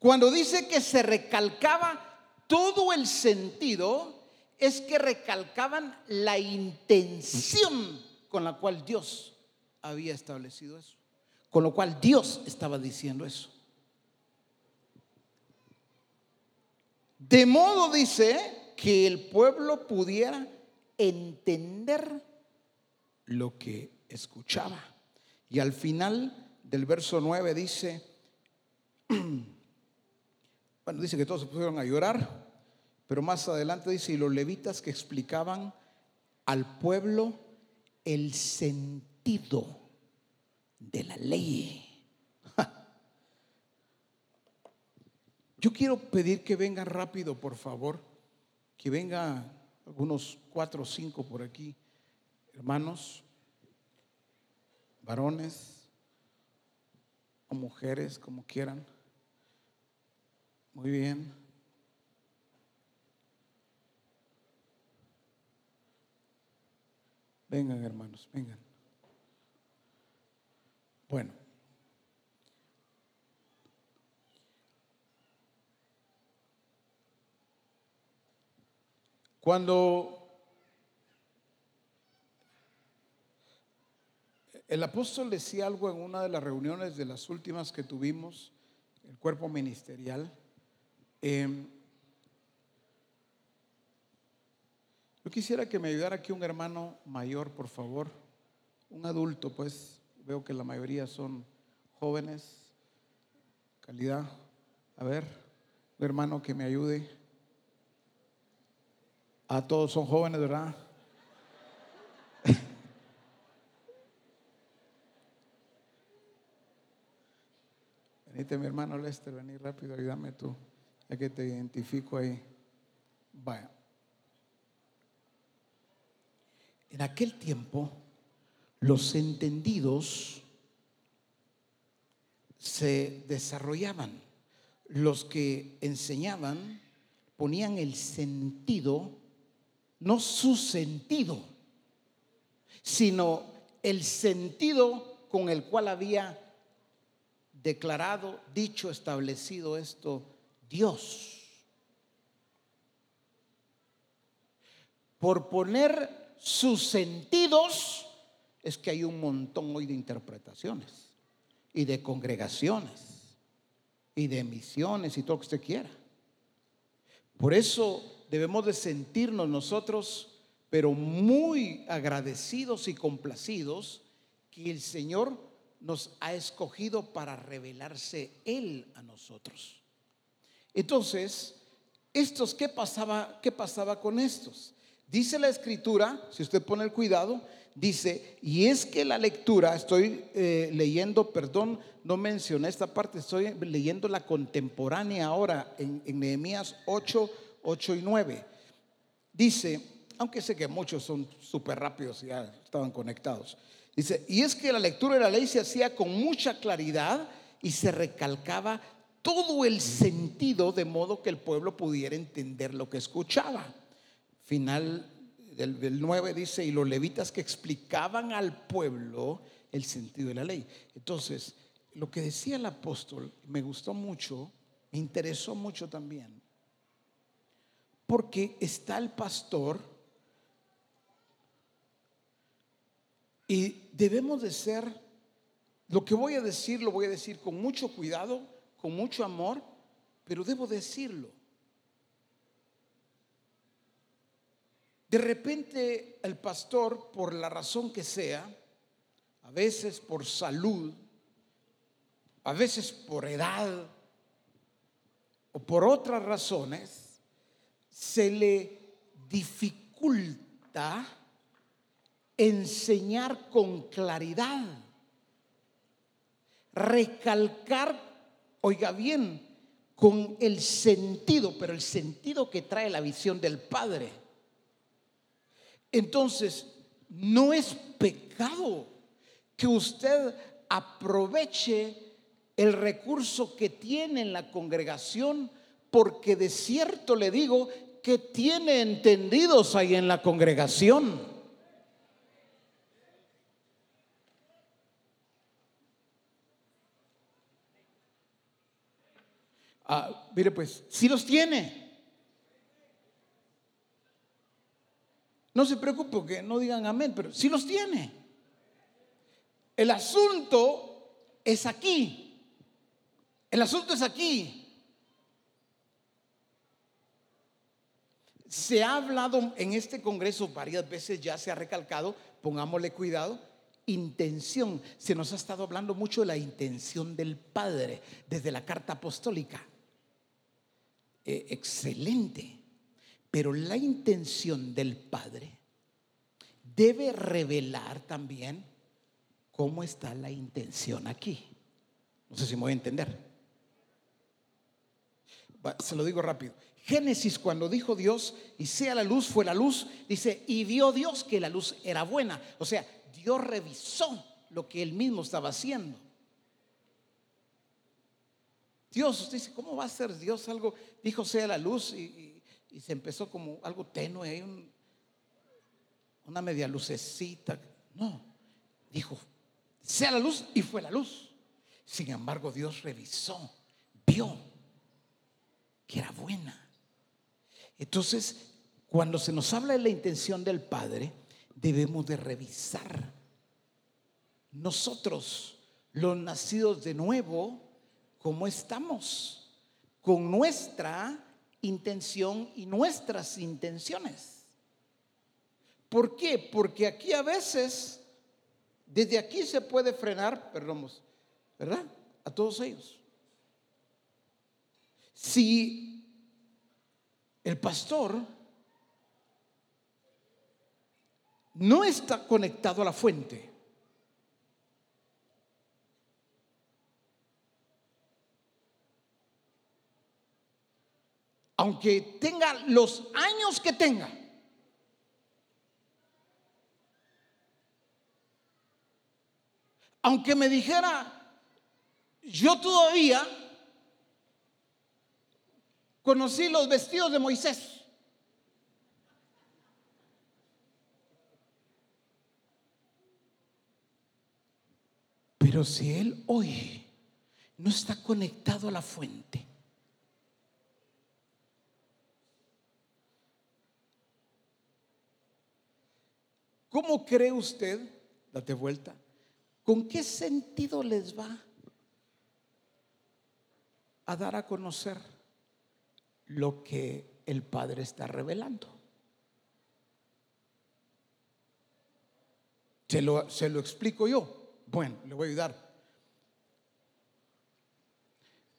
Speaker 1: Cuando dice que se recalcaba todo el sentido, es que recalcaban la intención con la cual Dios había establecido eso. Con lo cual Dios estaba diciendo eso. De modo dice que el pueblo pudiera entender lo que escuchaba. Y al final del verso 9 dice, bueno, dice que todos se pusieron a llorar pero más adelante dice, y los levitas que explicaban al pueblo el sentido de la ley. Yo quiero pedir que vengan rápido, por favor, que venga algunos cuatro o cinco por aquí, hermanos, varones, o mujeres, como quieran. Muy bien. Vengan, hermanos, vengan. Bueno. Cuando el apóstol decía algo en una de las reuniones de las últimas que tuvimos, el cuerpo ministerial, em, yo quisiera que me ayudara aquí un hermano mayor, por favor, un adulto, pues veo que la mayoría son jóvenes, calidad. A ver, un hermano que me ayude. A todos son jóvenes, ¿verdad? Venite, mi hermano Lester, vení rápido, ayúdame tú, ya que te identifico ahí. Vaya. En aquel tiempo, los entendidos se desarrollaban. Los que enseñaban ponían el sentido no su sentido, sino el sentido con el cual había declarado, dicho, establecido esto Dios. Por poner sus sentidos es que hay un montón hoy de interpretaciones y de congregaciones y de misiones y todo lo que usted quiera. Por eso debemos de sentirnos nosotros, pero muy agradecidos y complacidos que el Señor nos ha escogido para revelarse Él a nosotros. Entonces, estos, ¿qué pasaba, qué pasaba con estos? Dice la escritura, si usted pone el cuidado, dice, y es que la lectura, estoy eh, leyendo, perdón, no mencioné esta parte, estoy leyendo la contemporánea ahora en, Nehemías 8, 8 y 9. Dice, aunque sé que muchos son súper rápidos ya estaban conectados. Dice, y es que la lectura de la ley se hacía con mucha claridad y se recalcaba todo el sentido de modo que el pueblo pudiera entender lo que escuchaba. Final del, del 9 dice, y los levitas que explicaban al pueblo el sentido de la ley. Entonces, lo que decía el apóstol me gustó mucho, me interesó mucho también. Porque está el pastor y debemos de ser, lo que voy a decir lo voy a decir con mucho cuidado, con mucho amor, pero debo decirlo. De repente el pastor, por la razón que sea, a veces por salud, a veces por edad o por otras razones, se le dificulta enseñar con claridad, recalcar, oiga bien, con el sentido, pero el sentido que trae la visión del Padre. Entonces, no es pecado que usted aproveche el recurso que tiene en la congregación, porque de cierto le digo que tiene entendidos ahí en la congregación. Ah, mire pues, si los tiene. No se preocupe que no digan amén, pero si los tiene. El asunto es aquí. El asunto es aquí. Se ha hablado en este Congreso varias veces, ya se ha recalcado, pongámosle cuidado, intención. Se nos ha estado hablando mucho de la intención del Padre desde la carta apostólica. Eh, excelente. Pero la intención del Padre debe revelar también cómo está la intención aquí. No sé si me voy a entender. Se lo digo rápido. Génesis, cuando dijo Dios, y sea la luz, fue la luz, dice, y vio Dios que la luz era buena. O sea, Dios revisó lo que él mismo estaba haciendo. Dios, usted dice, ¿cómo va a ser Dios algo? Dijo, sea la luz y, se empezó como algo tenue, una media lucecita. No, dijo, sea la luz y fue la luz. Sin embargo, Dios revisó, vio que era buena. Entonces, cuando se nos habla de la intención del Padre, debemos de revisar. Nosotros, los nacidos de nuevo, ¿cómo estamos? Con nuestra intención y nuestras intenciones. ¿Por qué? Porque aquí a veces, desde aquí se puede frenar, perdón, ¿verdad? A todos ellos. Si el pastor no está conectado a la fuente, aunque tenga los años que tenga, aunque me dijera, yo todavía conocí los vestidos de Moisés. Pero si él hoy no está conectado a la fuente, ¿cómo cree usted, date vuelta, con qué sentido les va a dar a conocer lo que el Padre está revelando. Se lo, se lo explico yo. Bueno, le voy a ayudar.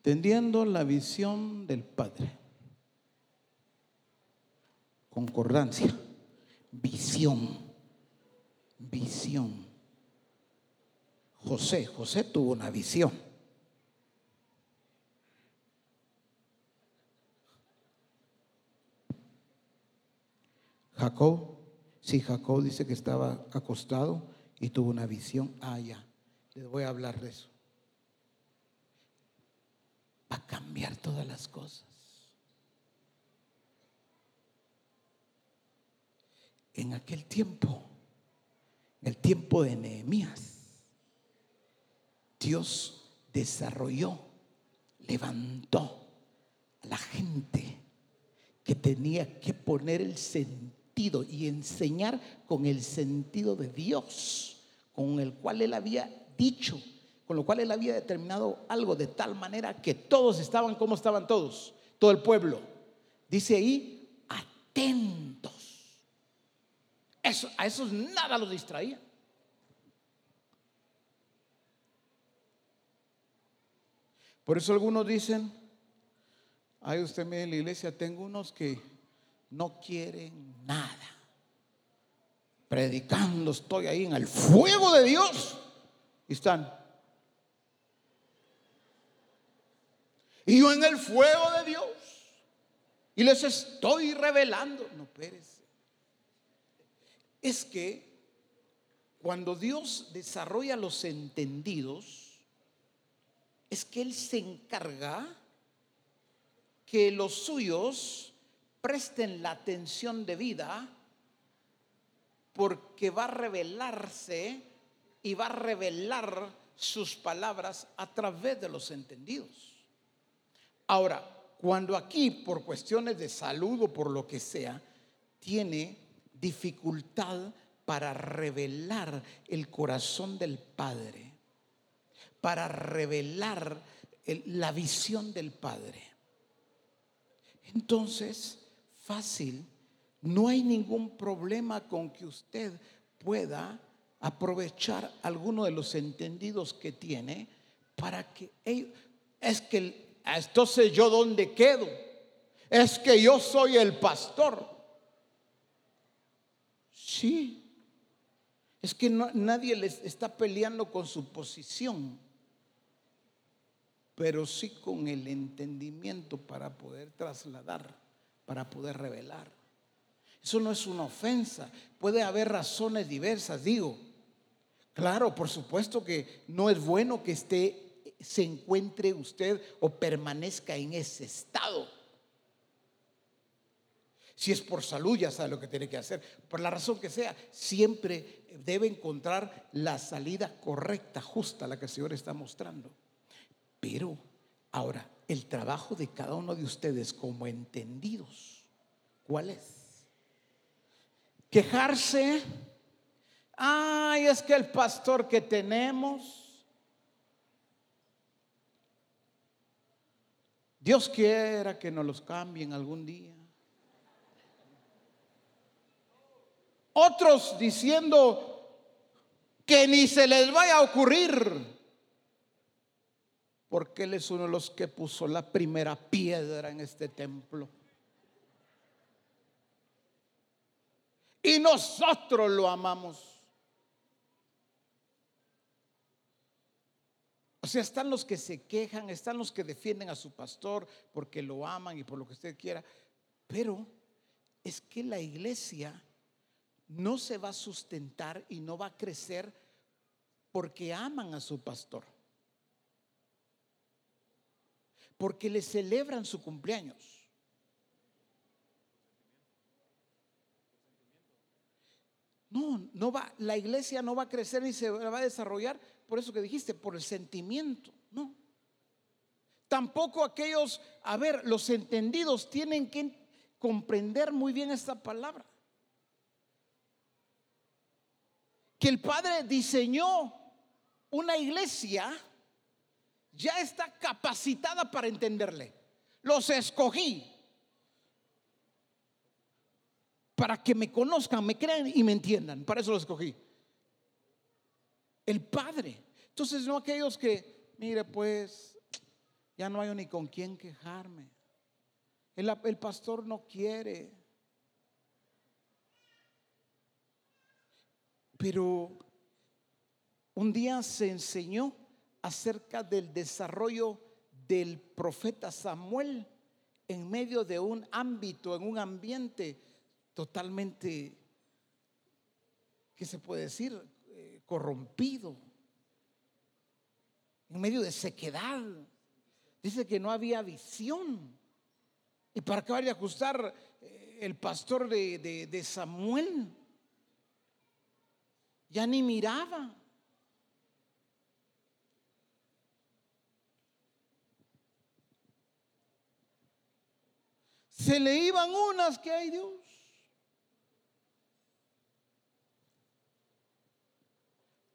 Speaker 1: Tendiendo la visión del Padre. Concordancia. Visión. Visión. José, José tuvo una visión. Jacob, sí, Jacob dice que estaba acostado y tuvo una visión. Ah, ya, les voy a hablar de eso. Va a cambiar todas las cosas. En aquel tiempo, el tiempo de Nehemías, Dios desarrolló, levantó a la gente que tenía que poner el sentido y enseñar con el sentido de Dios, con el cual él había dicho, con lo cual él había determinado algo de tal manera que todos estaban como estaban todos, todo el pueblo. Dice ahí, atentos. Eso, a esos nada los distraía. Por eso algunos dicen, ay usted me en la iglesia, tengo unos que no quieren nada. Predicando, estoy ahí en el fuego de Dios. Y están. Y yo en el fuego de Dios. Y les estoy revelando. No, espérese. Es que cuando Dios desarrolla los entendidos, es que Él se encarga que los suyos presten la atención debida porque va a revelarse y va a revelar sus palabras a través de los entendidos. Ahora, cuando aquí por cuestiones de salud o por lo que sea, tiene dificultad para revelar el corazón del Padre, para revelar la visión del Padre. Entonces, fácil. No hay ningún problema con que usted pueda aprovechar alguno de los entendidos que tiene para que es que entonces yo dónde quedo? Es que yo soy el pastor. Sí. Es que nadie les está peleando con su posición, pero sí con el entendimiento para poder trasladar para poder revelar. Eso no es una ofensa. Puede haber razones diversas, digo. Claro, por supuesto que no es bueno que esté se encuentre usted o permanezca en ese estado. Si es por salud, ya sabe lo que tiene que hacer. Por la razón que sea, siempre debe encontrar la salida correcta, justa, la que el Señor está mostrando. Pero ahora, el trabajo de cada uno de ustedes como entendidos, ¿cuál es? Quejarse. Ay, es que el pastor que tenemos Dios quiera que nos los cambien algún día. Otros diciendo que ni se les vaya a ocurrir, porque Él es uno de los que puso la primera piedra en este templo. Y nosotros lo amamos. O sea, están los que se quejan, están los que defienden a su pastor porque lo aman y por lo que usted quiera. Pero es que la iglesia no se va a sustentar y no va a crecer porque aman a su pastor. Porque le celebran su cumpleaños. No, no va, la iglesia no va a crecer ni se va a desarrollar por eso que dijiste, por el sentimiento, no. Tampoco aquellos, a ver, los entendidos tienen que comprender muy bien esta palabra. Que el Padre diseñó una iglesia, ya está capacitada para entenderle. Los escogí para que me conozcan, me crean y me entiendan. Para eso los escogí el Padre. Entonces, no aquellos que, mire, pues, ya no hay ni con quién quejarme. El, el pastor no quiere. Pero un día se enseñó acerca del desarrollo del profeta Samuel en medio de un ámbito, en un ambiente totalmente, ¿qué se puede decir? corrompido, en medio de sequedad. Dice que no había visión. Y para acabar de ajustar, eh, el pastor de, de Samuel ya ni miraba. Se le iban unas que hay Dios.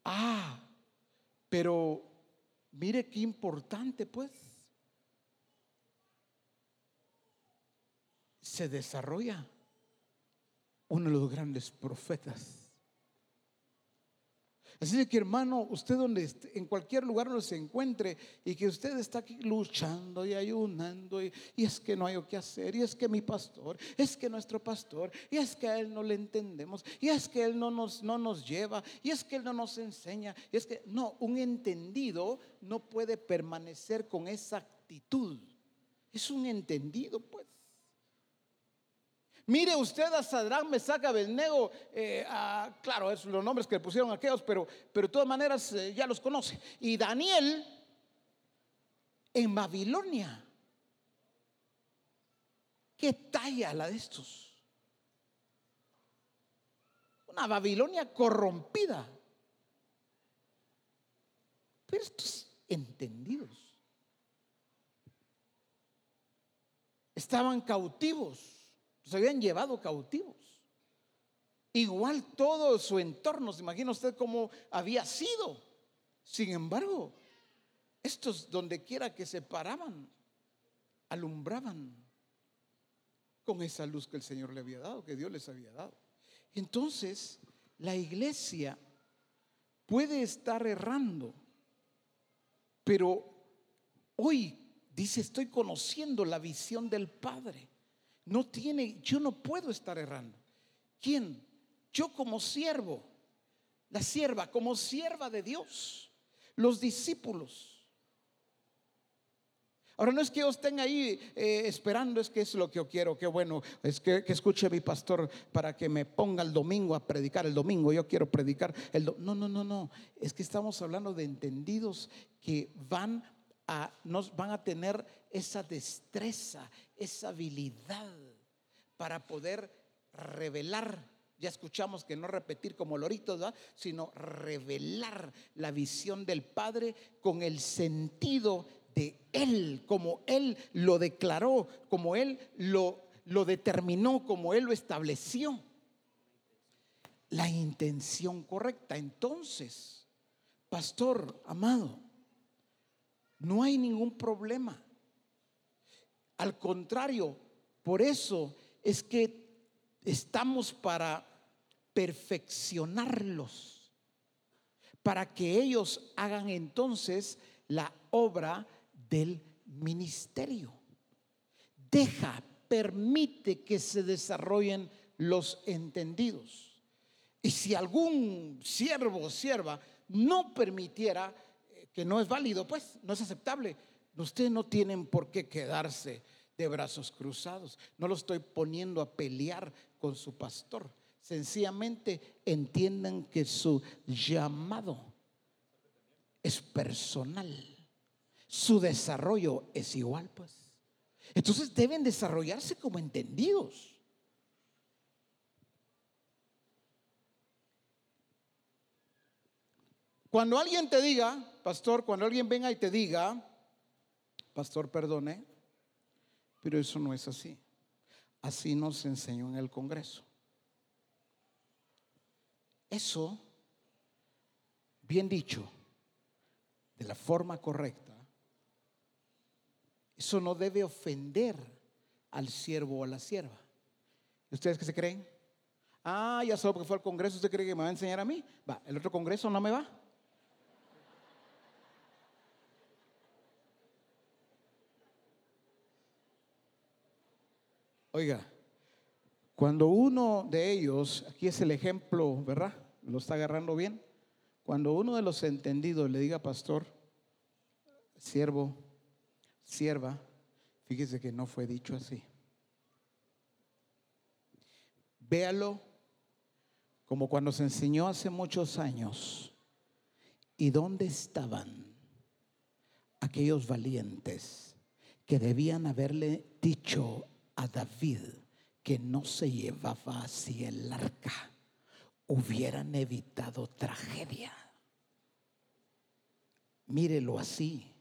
Speaker 1: Ah, pero mire qué importante pues. Se desarrolla uno de los grandes profetas Así que hermano, usted donde en cualquier lugar donde se encuentre y que usted está aquí luchando y ayunando y, es que no hay qué hacer y es que mi pastor, es que nuestro pastor y es que a él no le entendemos y es que él no nos, no nos lleva y es que él no nos enseña y es que no, un entendido no puede permanecer con esa actitud. Es un entendido pues. Mire usted a Sadrán, saca Abednego, eh, claro, son los nombres que le pusieron aquellos, pero, pero de todas maneras eh, ya los conoce. Y Daniel en Babilonia. ¿Qué talla la de estos? Una Babilonia corrompida. Pero estos entendidos estaban cautivos se habían llevado cautivos. Igual todo su entorno, se imagina usted cómo había sido. Sin embargo, estos donde quiera que se paraban, alumbraban con esa luz que el Señor le había dado, que Dios les había dado. Entonces, la iglesia puede estar errando, pero hoy dice, estoy conociendo la visión del Padre no tiene, yo no puedo estar errando. ¿Quién? Yo como siervo, la sierva, como sierva de Dios, los discípulos. Ahora no es que yo estén ahí eh, esperando, es que es lo que yo quiero, qué bueno, es que, escuche a mi pastor para que me ponga el domingo a predicar el domingo, yo quiero predicar el No, no, no, no, es que estamos hablando de entendidos que van nos van a tener esa destreza, esa habilidad para poder revelar. Ya escuchamos que no repetir como loritos, sino revelar la visión del Padre con el sentido de Él, como Él lo declaró, como Él lo, lo determinó, como Él lo estableció. La intención correcta. Entonces, pastor amado, no hay ningún problema. Al contrario, por eso es que estamos para perfeccionarlos, para que ellos hagan entonces la obra del ministerio. Deja, permite que se desarrollen los entendidos. Y si algún siervo o sierva no permitiera, que no es válido, pues no es aceptable, ustedes no tienen por qué quedarse de brazos cruzados. No lo estoy poniendo a pelear con su pastor. Sencillamente entiendan que su llamado es personal. Su desarrollo es igual, pues. Entonces deben desarrollarse como entendidos. Cuando alguien te diga, pastor, cuando alguien venga y te diga, pastor, perdone, pero eso no es así. Así nos enseñó en el Congreso. Eso, bien dicho, de la forma correcta, eso no debe ofender al siervo o a la sierva. ¿Ustedes qué se creen? Ah, ya solo porque fue al Congreso, ¿usted cree que me va a enseñar a mí? Va, el otro Congreso no me va. Oiga, cuando uno de ellos, aquí es el ejemplo, ¿verdad? Lo está agarrando bien. Cuando uno de los entendidos le diga, pastor, siervo, sierva, fíjese que no fue dicho así. Véalo como cuando se enseñó hace muchos años. ¿Y dónde estaban aquellos valientes que debían haberle dicho a David que no se llevaba así el arca, hubieran evitado tragedia. Mírelo así.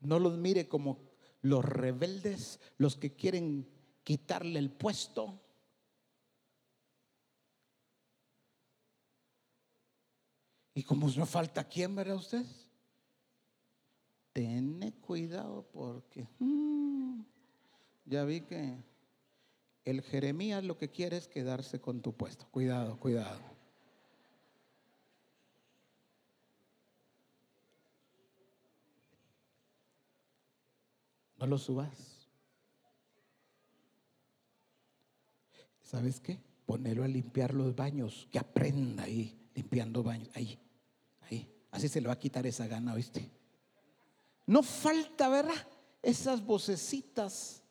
Speaker 1: No los mire como los rebeldes, los que quieren quitarle el puesto. Y como no falta quién, ¿verdad usted? Tiene cuidado porque... Mm, ya vi que el Jeremías lo que quiere es quedarse con tu puesto. Cuidado, cuidado. No lo subas. ¿Sabes qué? Ponelo a limpiar los baños, que aprenda ahí, limpiando baños. Ahí, ahí. Así se le va a quitar esa gana, ¿viste? No falta, ¿verdad? Esas vocecitas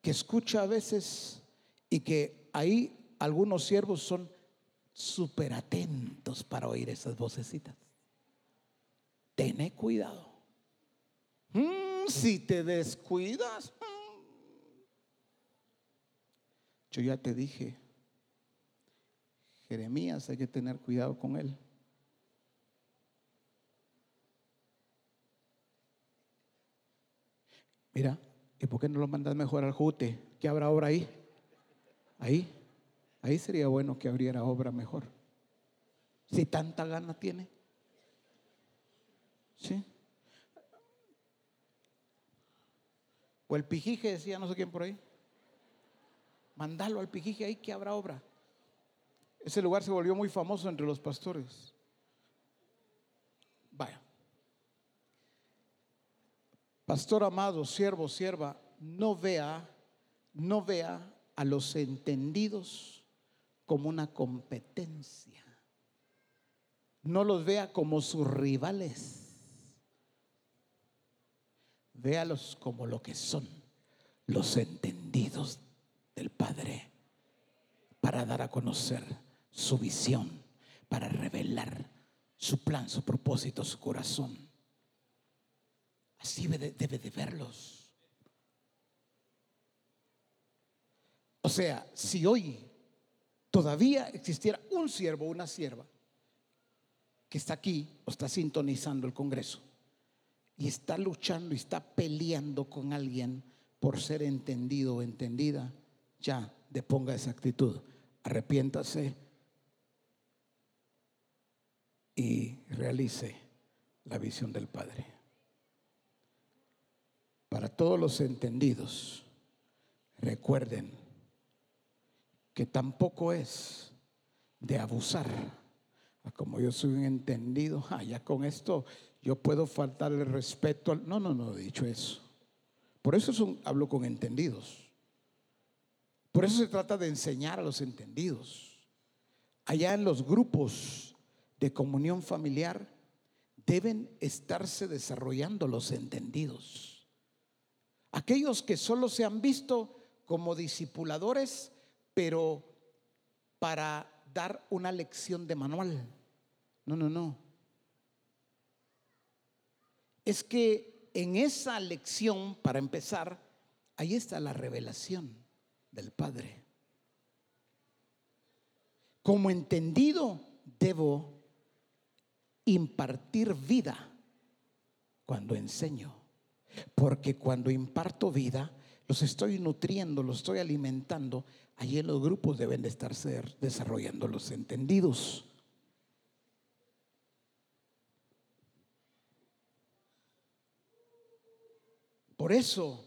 Speaker 1: que escucha a veces y que ahí algunos siervos son súper atentos para oír esas vocecitas. Tené cuidado. Mm, si te descuidas, mm. yo ya te dije, Jeremías, hay que tener cuidado con él. Mira, ¿Y por qué no lo mandas mejor al Jute? ¿Qué habrá obra ahí? Ahí. Ahí sería bueno que abriera obra mejor. Si tanta gana tiene. ¿Sí? O el Pijije decía no sé quién por ahí. Mandalo al Pijije ahí que habrá obra. Ese lugar se volvió muy famoso entre los pastores. Vaya. Pastor amado, siervo, sierva, no vea, no vea a los entendidos como una competencia. No los vea como sus rivales. Véalos como lo que son, los entendidos del Padre, para dar a conocer su visión, para revelar su plan, su propósito, su corazón. Así debe de, verlos. O sea, si hoy todavía existiera un siervo o una sierva que está aquí o está sintonizando el Congreso y está luchando y está peleando con alguien por ser entendido o entendida, ya deponga esa actitud. Arrepiéntase y realice la visión del Padre. Para todos los entendidos, recuerden que tampoco es de abusar. Ah, como yo soy un entendido, ah, ya con esto yo puedo faltar el respeto. Al... No, no, no he dicho eso. Por eso hablo con entendidos. Por eso se trata de enseñar a los entendidos. Allá en los grupos de comunión familiar deben estarse desarrollando los entendidos. Aquellos que solo se han visto como discipuladores, pero para dar una lección de manual. No, no, no. Es que en esa lección, para empezar, ahí está la revelación del Padre. Como entendido, debo impartir vida cuando enseño. Porque cuando imparto vida, los estoy nutriendo, los estoy alimentando. Allí en los grupos deben de estarse desarrollando los entendidos. Por eso,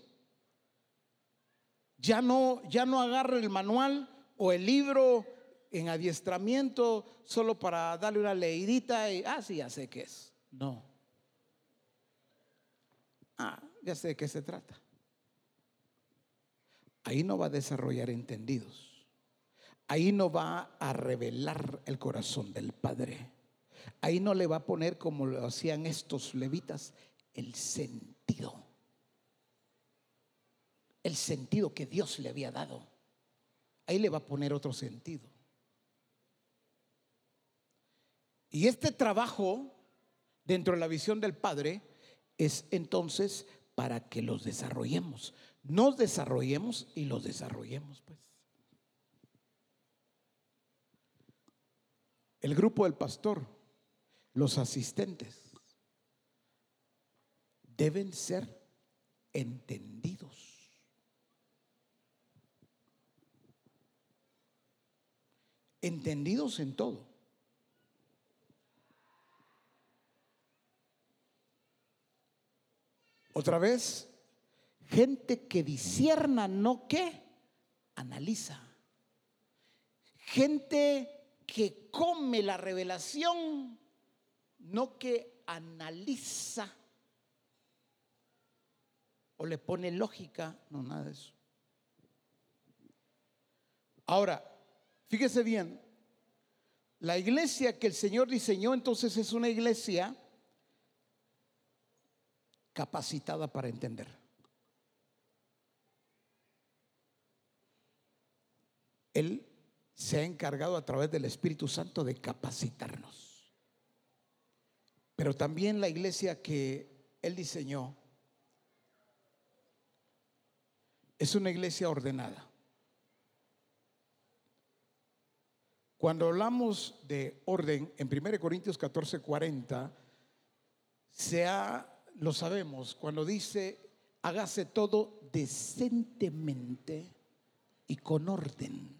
Speaker 1: ya no, ya no el manual o el libro en adiestramiento solo para darle una leidita y, ah, sí, ya sé qué es. No. Ah, ya sé de qué se trata. Ahí no va a desarrollar entendidos. Ahí no va a revelar el corazón del Padre. Ahí no le va a poner como lo hacían estos levitas el sentido. El sentido que Dios le había dado. Ahí le va a poner otro sentido. Y este trabajo dentro de la visión del Padre es entonces para que los desarrollemos. Nos desarrollemos y los desarrollemos, pues. El grupo del pastor, los asistentes, deben ser entendidos. Entendidos en todo. Otra vez, gente que disierna, no que analiza. Gente que come la revelación, no que analiza o le pone lógica, no, nada de eso. Ahora, fíjese bien, la iglesia que el Señor diseñó entonces es una iglesia capacitada para entender. Él se ha encargado a través del Espíritu Santo de capacitarnos. Pero también la iglesia que Él diseñó es una iglesia ordenada. Cuando hablamos de orden, en 1 Corintios 14, 40, se ha lo sabemos, cuando dice, hágase todo decentemente y con orden.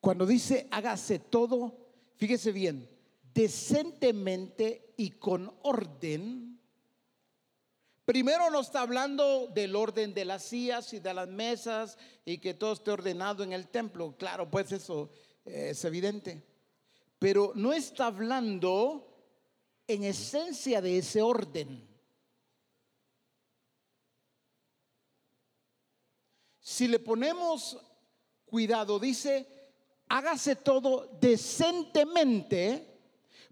Speaker 1: Cuando dice, hágase todo, fíjese bien, decentemente y con orden, Primero nos está hablando del orden de las sillas y de las mesas y que todo esté ordenado en el templo. Claro, pues eso es evidente. Pero no está hablando en esencia de ese orden. Si le ponemos cuidado, dice, hágase todo decentemente,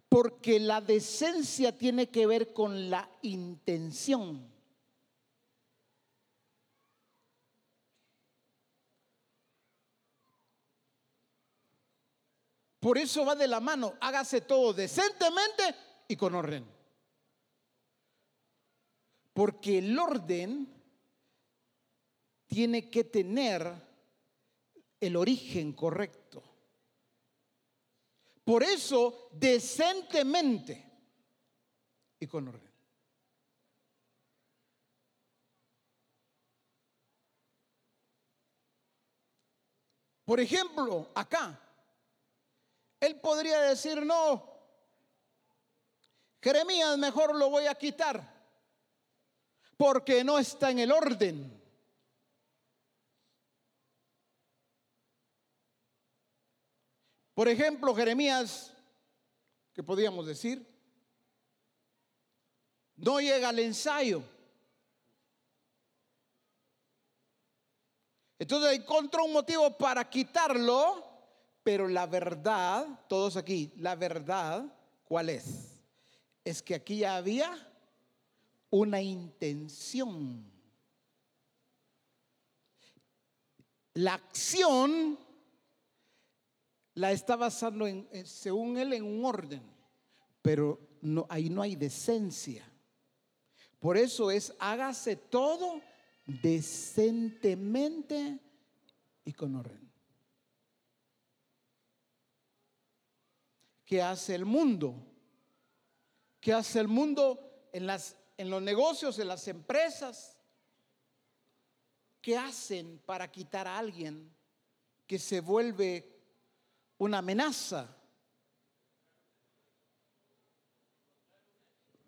Speaker 1: porque la decencia tiene que ver con la intención. Por eso va de la mano, hágase todo decentemente y con orden. Porque el orden tiene que tener el origen correcto. Por eso, decentemente y con orden. Por ejemplo, acá, él podría decir, no, Jeremías mejor lo voy a quitar, porque no está en el orden. Por ejemplo, Jeremías, ¿qué podríamos decir? No llega al ensayo. Entonces encontró un motivo para quitarlo, pero la verdad, todos aquí, la verdad, ¿cuál es? Es que aquí ya había una intención. La acción la está basando en, según él, en un orden, pero no, ahí no hay decencia. Por eso es, hágase todo decentemente y con orden. ¿Qué hace el mundo? ¿Qué hace el mundo en, las, en los negocios, en las empresas? ¿Qué hacen para quitar a alguien que se vuelve una amenaza.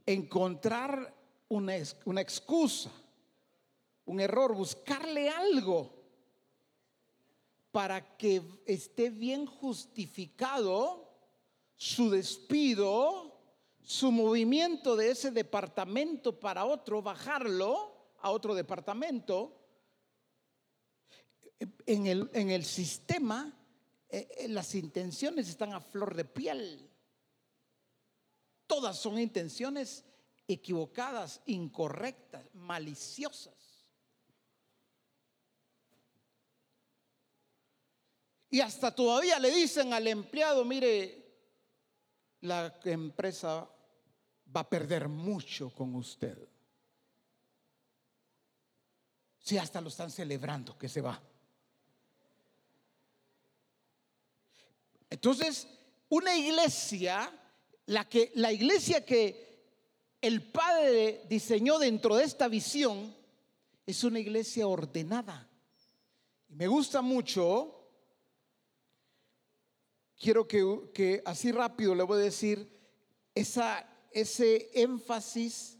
Speaker 1: Encontrar una, una excusa, un error, buscarle algo para que esté bien justificado su despido, su movimiento de ese departamento para otro, bajarlo a otro departamento. En el, en el sistema eh, eh, las intenciones están a flor de piel. Todas son intenciones equivocadas, incorrectas, maliciosas. Y hasta todavía le dicen al empleado, mire, la empresa va a perder mucho con usted. Si hasta lo están celebrando que se va. Entonces, una iglesia, la, que, la iglesia que el Padre diseñó dentro de esta visión, es una iglesia ordenada. Y me gusta mucho, quiero que, que así rápido le voy a decir, esa, ese énfasis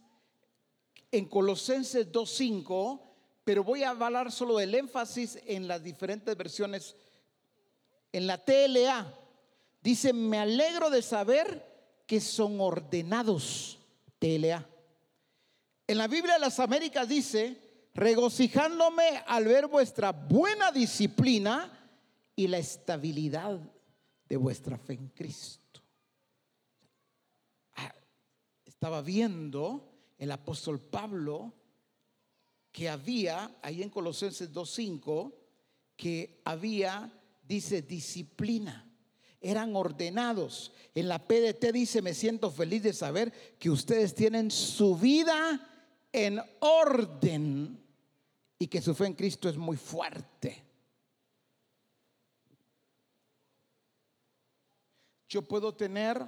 Speaker 1: en Colosenses 2.5, pero voy a hablar solo del énfasis en las diferentes versiones. En la TLA, Dice, me alegro de saber que son ordenados. TLA. En la Biblia de las Américas dice, regocijándome al ver vuestra buena disciplina y la estabilidad de vuestra fe en Cristo. Ah, estaba viendo el apóstol Pablo que había, ahí en Colosenses 2.5, que había, dice, disciplina eran ordenados. En la PDT dice, me siento feliz de saber que ustedes tienen su vida en orden y que su fe en Cristo es muy fuerte. Yo puedo tener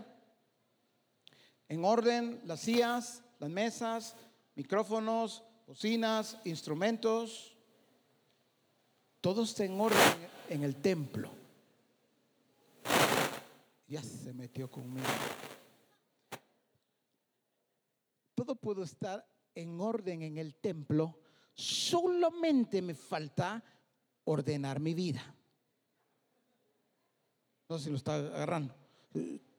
Speaker 1: en orden las sillas, las mesas, micrófonos, bocinas, instrumentos. Todo está en orden en el templo ya se metió conmigo. Todo puedo estar en orden en el templo, solamente me falta ordenar mi vida. No sé si lo está agarrando.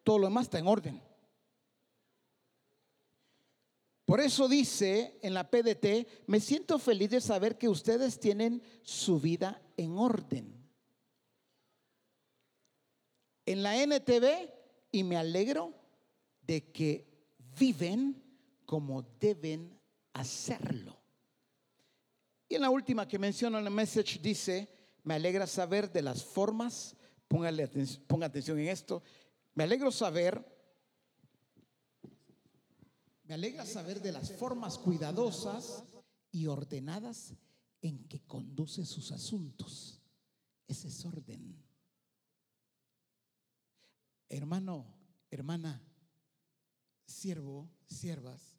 Speaker 1: Todo lo demás está en orden. Por eso dice en la PDT, me siento feliz de saber que ustedes tienen su vida en orden en la NTV y me alegro de que viven como deben hacerlo. Y en la última que menciono en el message dice, me alegra saber de las formas Póngale ponga atención en esto. Me alegro saber, me alegra saber de las formas cuidadosas y ordenadas en que conduce sus asuntos. Ese es orden. Hermano, hermana, siervo, siervas,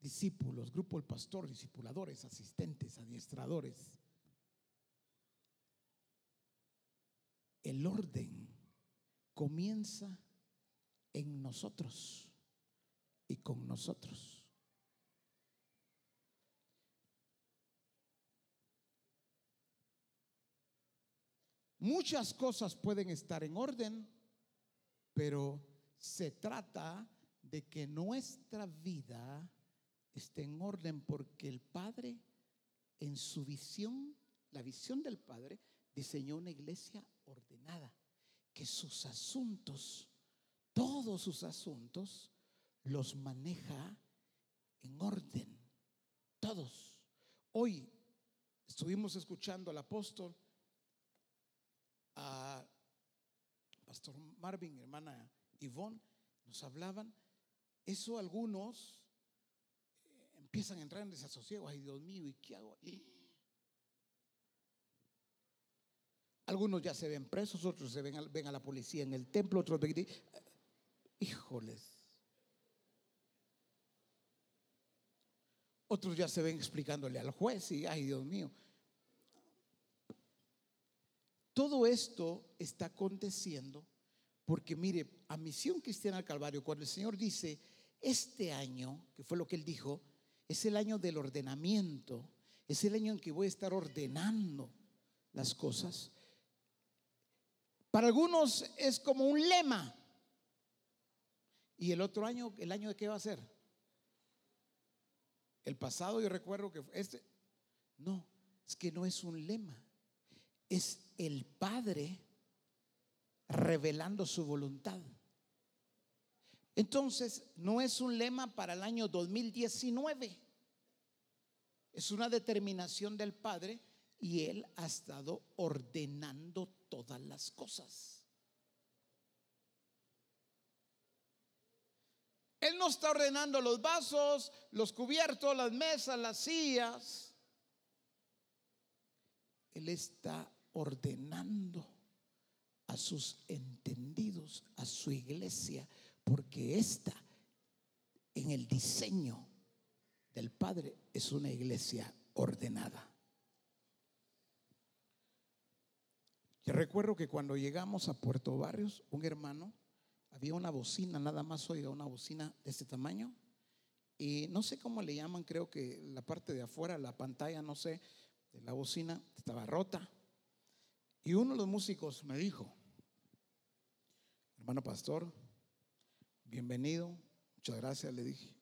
Speaker 1: discípulos, grupo el pastor, discipuladores, asistentes, adiestradores. El orden comienza en nosotros y con nosotros. Muchas cosas pueden estar en orden, pero se trata de que nuestra vida esté en orden porque el Padre en su visión, la visión del Padre, diseñó una iglesia ordenada, que sus asuntos, todos sus asuntos, los maneja en orden, todos. Hoy estuvimos escuchando al apóstol, a Pastor Marvin, hermana Ivonne, nos hablaban, eso algunos eh, empiezan a entrar en desasosiego, ay Dios mío, ¿y qué hago? Algunos ya se ven presos, otros se ven, a la policía en el templo, otros ven, híjoles. Otros ya se ven explicándole al juez y, ay Dios mío. Todo esto está aconteciendo porque mire, a Misión Cristiana al Calvario, cuando el Señor dice, este año, que fue lo que Él dijo, es el año del ordenamiento, es el año en que voy a estar ordenando las cosas. Para algunos es como un lema. ¿Y el otro año, el año de qué va a ser? El pasado yo recuerdo que este, no, es que no es un lema, es el Padre revelando su voluntad. Entonces, no es un lema para el año 2019. Es una determinación del Padre y Él ha estado ordenando todas las cosas. Él no está ordenando los vasos, los cubiertos, las mesas, las sillas. Él está ordenando a sus entendidos, a su iglesia, porque esta en el diseño del Padre es una iglesia ordenada. Yo recuerdo que cuando llegamos a Puerto Barrios, un hermano, había una bocina, nada más oiga, una bocina de este tamaño, y no sé cómo le llaman, creo que la parte de afuera, la pantalla, no sé, la bocina estaba rota. Y uno de los músicos me dijo, Hermano pastor, bienvenido. Muchas gracias, le dije.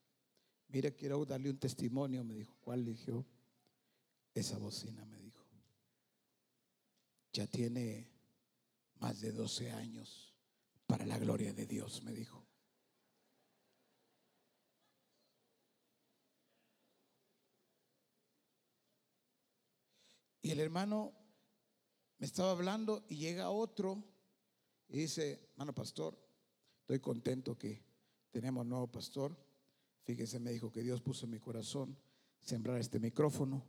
Speaker 1: Mire, quiero darle un testimonio, me dijo. ¿Cuál eligió? Esa bocina, me dijo. Ya tiene más de 12 años para la gloria de Dios, me dijo. Y el hermano me estaba hablando y llega otro y dice, hermano pastor, estoy contento que tenemos nuevo pastor. Fíjese, me dijo que Dios puso en mi corazón sembrar este micrófono.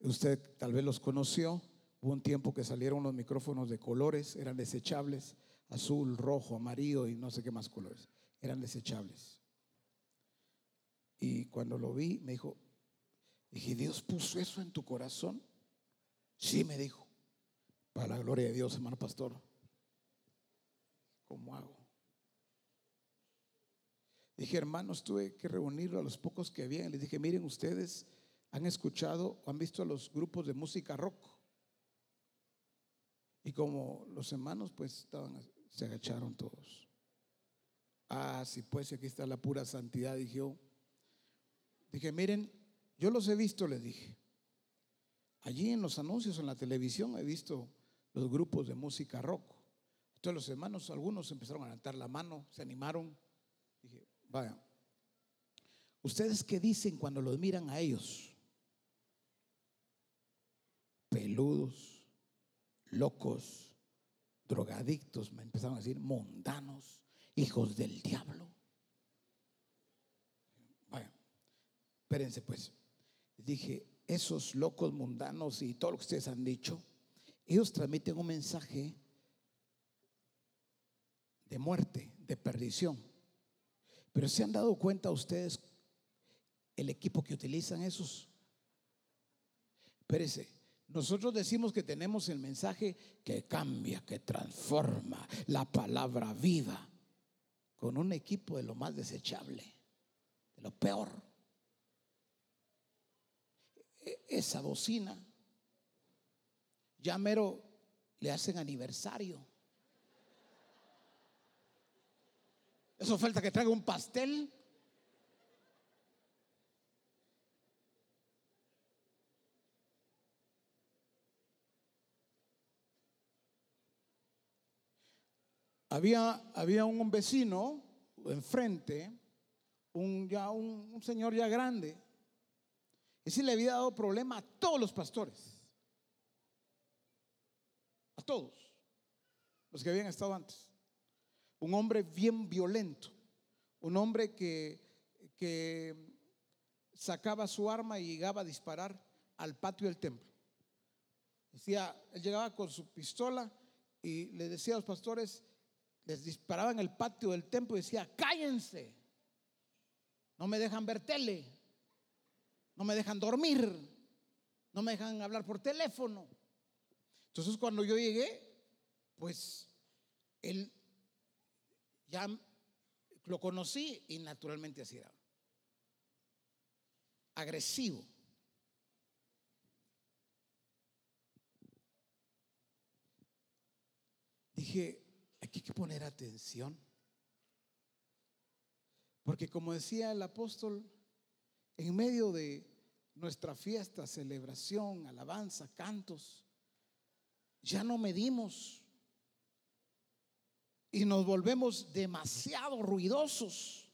Speaker 1: Usted tal vez los conoció. Hubo un tiempo que salieron los micrófonos de colores, eran desechables, azul, rojo, amarillo y no sé qué más colores. Eran desechables. Y cuando lo vi, me dijo, dije, ¿Dios puso eso en tu corazón? Sí, me dijo. Para la gloria de Dios, hermano pastor. ¿Cómo hago? Dije, hermanos, tuve que reunirlo a los pocos que habían. Les dije, miren, ustedes han escuchado o han visto a los grupos de música rock. Y como los hermanos, pues estaban, se agacharon todos. Ah, sí, pues aquí está la pura santidad, dije yo. Dije, miren, yo los he visto, les dije. Allí en los anuncios, en la televisión, he visto los grupos de música rock. Entonces los hermanos, algunos empezaron a levantar la mano, se animaron. Dije, vaya, ¿ustedes qué dicen cuando los miran a ellos? Peludos, locos, drogadictos, me empezaron a decir mundanos, hijos del diablo. Vaya, espérense pues. Dije, esos locos mundanos y todo lo que ustedes han dicho, ellos transmiten un mensaje de muerte, de perdición. Pero se han dado cuenta ustedes el equipo que utilizan esos. Espérese, nosotros decimos que tenemos el mensaje que cambia, que transforma, la palabra viva, con un equipo de lo más desechable, de lo peor. E, esa bocina, ya mero le hacen aniversario. Eso falta que traiga un pastel. Había, había un vecino enfrente, un, ya, un, señor ya grande. Ese le había dado problema a todos los pastores. A todos. Los que habían estado antes un hombre bien violento, un hombre que, que sacaba su arma y llegaba a disparar al patio del templo. Decía, él llegaba con su pistola y le decía a los pastores, les disparaba en el patio del templo y decía, cállense, no me dejan ver tele, no me dejan dormir, no me dejan hablar por teléfono. Entonces cuando yo llegué, pues él ya lo conocí y naturalmente así era. Agresivo. Dije, hay que poner atención. Porque como decía el apóstol, en medio de nuestra fiesta, celebración, alabanza, cantos, ya no medimos y nos volvemos demasiado ruidosos.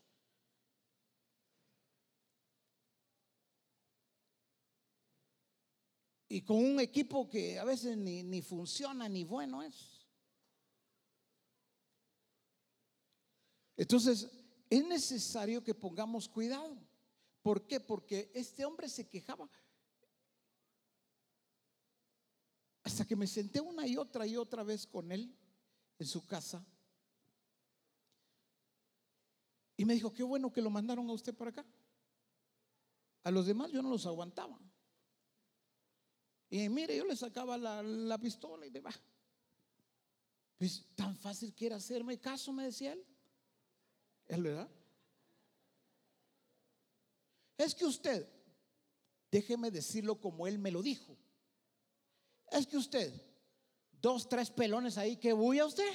Speaker 1: Y con un equipo que a veces ni, ni funciona ni bueno es. Entonces, es necesario que pongamos cuidado. ¿Por qué? Porque este hombre se quejaba. Hasta que me senté una y otra y otra vez con él en su casa. Y me dijo, qué bueno que lo mandaron a usted para acá. A los demás yo no los aguantaba. Y mire, yo le sacaba la, pistola y de va. Pues tan fácil que era hacerme caso, me decía él. ¿Es verdad? Es que usted, déjeme decirlo como él me lo dijo. Es que usted, dos, tres pelones ahí, que voy a usted.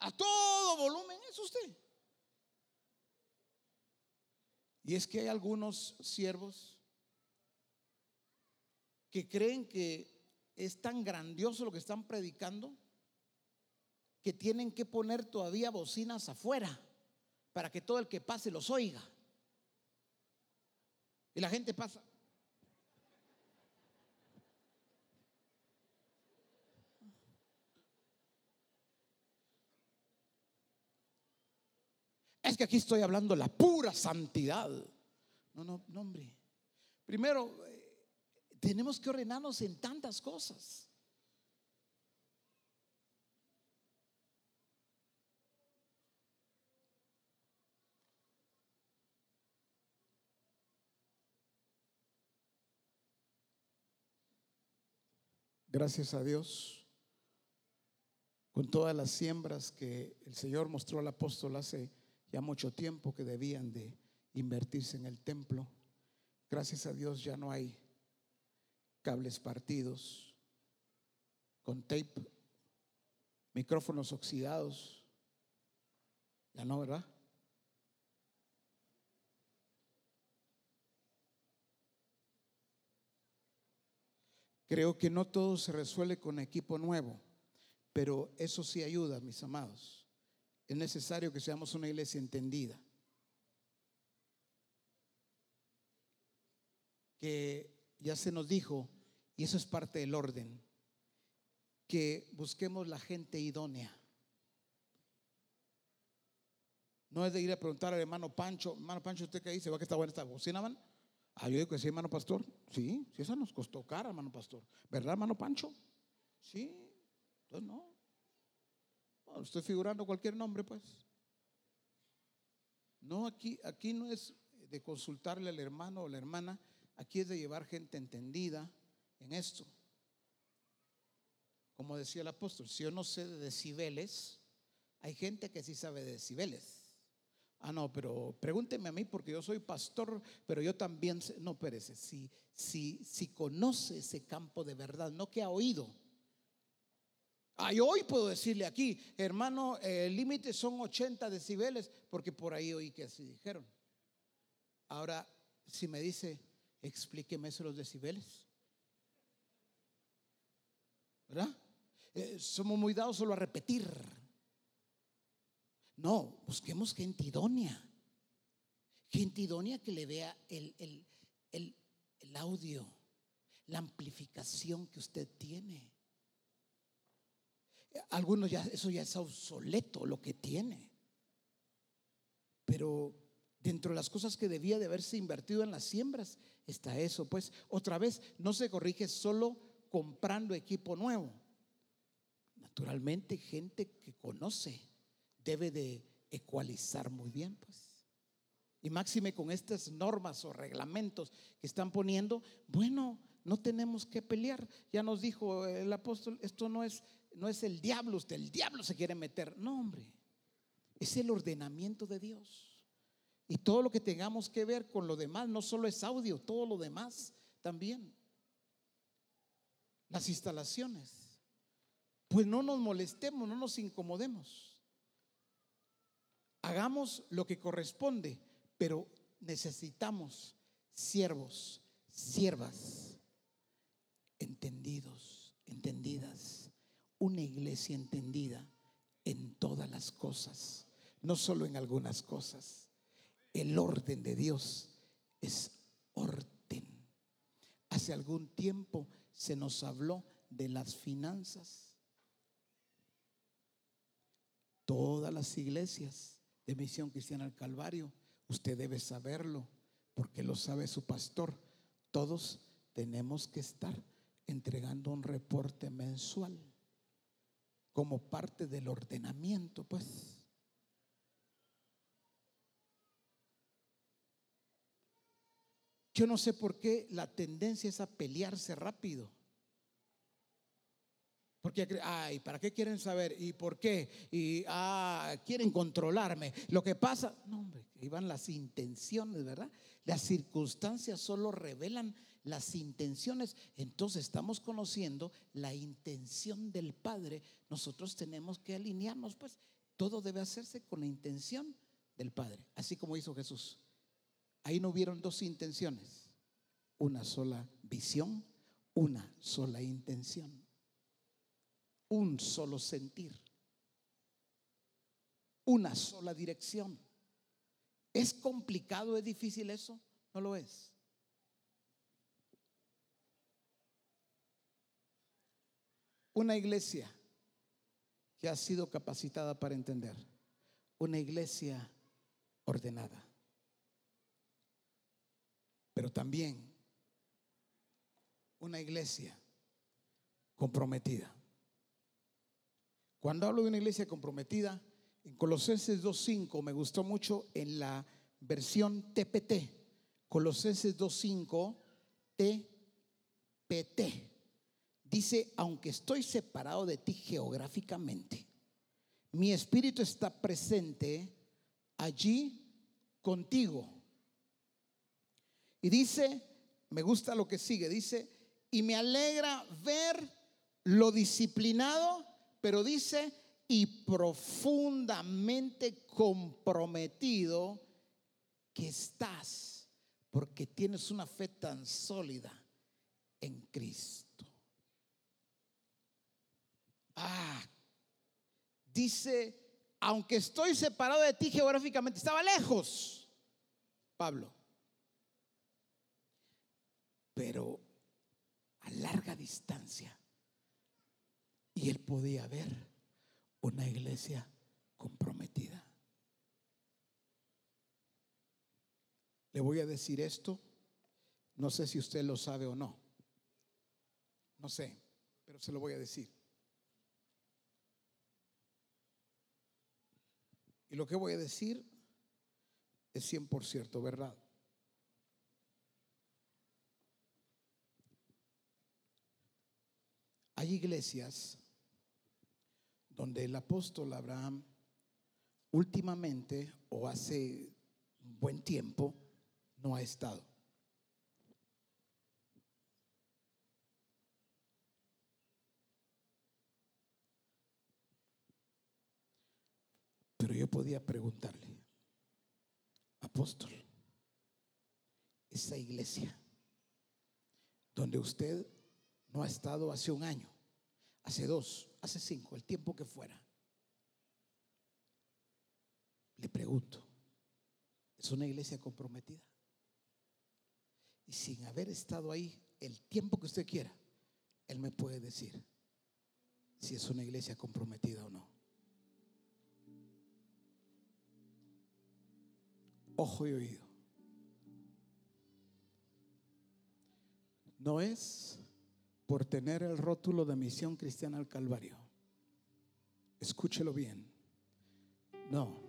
Speaker 1: A todo volumen es usted. Y es que hay algunos siervos que creen que es tan grandioso lo que están predicando que tienen que poner todavía bocinas afuera para que todo el que pase los oiga. Y la gente pasa. Es que aquí estoy hablando la pura santidad. No, no, no, hombre. Primero, eh, tenemos que ordenarnos en tantas cosas. Gracias a Dios, con todas las siembras que el Señor mostró al apóstol hace ya mucho tiempo que debían de invertirse en el templo. Gracias a Dios ya no hay cables partidos con tape, micrófonos oxidados. Ya no, ¿verdad? Creo que no todo se resuelve con equipo nuevo, pero eso sí ayuda, mis amados es necesario que seamos una iglesia entendida. Que ya se nos dijo, y eso es parte del orden, que busquemos la gente idónea. No es de ir a preguntar al hermano Pancho, hermano Pancho, ¿usted qué dice? ¿Va que está buena esta bocina, man? Ah, yo digo que sí, hermano pastor. Sí, sí, esa nos costó cara, hermano pastor. ¿Verdad, hermano Pancho? Sí, entonces no. Estoy figurando cualquier nombre, pues. No, aquí, aquí no es de consultarle al hermano o la hermana, aquí es de llevar gente entendida en esto. Como decía el apóstol, si yo no sé de decibeles, hay gente que sí sabe de decibeles. Ah, no, pero pregúnteme a mí porque yo soy pastor, pero yo también sé. No, perece, si, si, si conoce ese campo de verdad, no que ha oído. Ah, hoy puedo decirle aquí, hermano, el límite son 80 decibeles, porque por ahí oí que así dijeron. Ahora, si me dice, explíqueme eso los decibeles. ¿Verdad? Eh, somos muy dados solo a repetir. No, busquemos gente idónea. Gente idónea que le vea el, el, audio, la amplificación que usted tiene. Algunos ya, eso ya es obsoleto lo que tiene. Pero dentro de las cosas que debía de haberse invertido en las siembras está eso. Pues otra vez, no se corrige solo comprando equipo nuevo. Naturalmente, gente que conoce debe de ecualizar muy bien, pues. Y máxime con estas normas o reglamentos que están poniendo, bueno, no tenemos que pelear. Ya nos dijo el apóstol, esto no es no es el diablo, usted el diablo se quiere meter. No, hombre. Es el ordenamiento de Dios. Y todo lo que tengamos que ver con lo demás, no solo es audio, todo lo demás también. Las instalaciones. Pues no nos molestemos, no nos incomodemos hagamos lo que corresponde, pero necesitamos siervos, siervas, entendidos, entendidas, una iglesia entendida en todas las cosas, no solo en algunas cosas. El orden de Dios es orden. Hace algún tiempo se nos habló de las finanzas. Todas las iglesias de Misión Cristiana al Calvario. Usted debe saberlo porque lo sabe su pastor. Todos tenemos que estar entregando un reporte mensual como parte del ordenamiento, pues. Yo no sé por qué la tendencia es a pelearse rápido. Porque, ay, ¿para qué quieren saber? ¿Y por qué? Y, ah, quieren controlarme. Lo que pasa, no, hombre, iban las intenciones, ¿verdad? Las circunstancias solo revelan las intenciones. Entonces estamos conociendo la intención del Padre. Nosotros tenemos que alinearnos, pues todo debe hacerse con la intención del Padre, así como hizo Jesús. Ahí no hubieron dos intenciones, una sola visión, una sola intención un solo sentir, una sola dirección. ¿Es complicado, es difícil eso? No lo es. Una iglesia que ha sido capacitada para entender, una iglesia ordenada, pero también una iglesia comprometida. Cuando hablo de una iglesia comprometida, en Colosenses 2.5 me gustó mucho en la versión TPT. Colosenses 2.5 TPT. Dice, aunque estoy separado de ti geográficamente, mi espíritu está presente allí contigo. Y dice, me gusta lo que sigue, dice, y me alegra ver lo disciplinado pero dice, y profundamente comprometido que estás, porque tienes una fe tan sólida en Cristo. Ah, dice, aunque estoy separado de ti geográficamente, estaba lejos, Pablo, pero a larga distancia Y él podía ver una iglesia comprometida. Le voy a decir esto, no sé si usted lo sabe o no, no sé, pero se lo voy a decir. Y lo que voy a decir es 100% verdad. Hay iglesias donde el apóstol Abraham últimamente o hace buen tiempo no ha estado. Pero yo podía preguntarle, apóstol, esa iglesia donde usted no ha estado hace un año, hace dos, hace cinco, el tiempo que fuera. Le pregunto, ¿es una iglesia comprometida? Y sin haber estado ahí el tiempo que usted quiera, Él me puede decir si es una iglesia comprometida o no. Ojo y oído. No es por tener el rótulo de misión cristiana al Calvario. Escúchelo bien. No.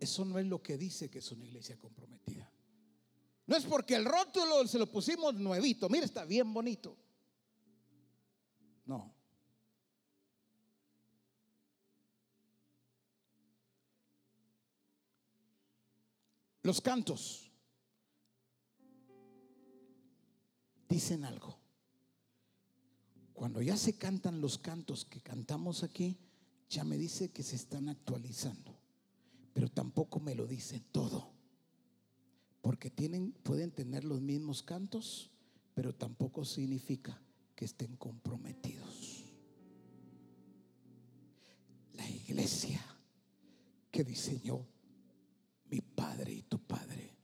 Speaker 1: Eso no es lo que dice que es una iglesia comprometida. No es porque el rótulo se lo pusimos nuevito. Mira, está bien bonito. No. Los cantos dicen algo. Cuando ya se cantan los cantos que cantamos aquí, ya me dice que se están actualizando. Pero tampoco me lo dice todo. Porque tienen, pueden tener los mismos cantos, pero tampoco significa que estén comprometidos. La iglesia que diseñó mi Padre y tu Padre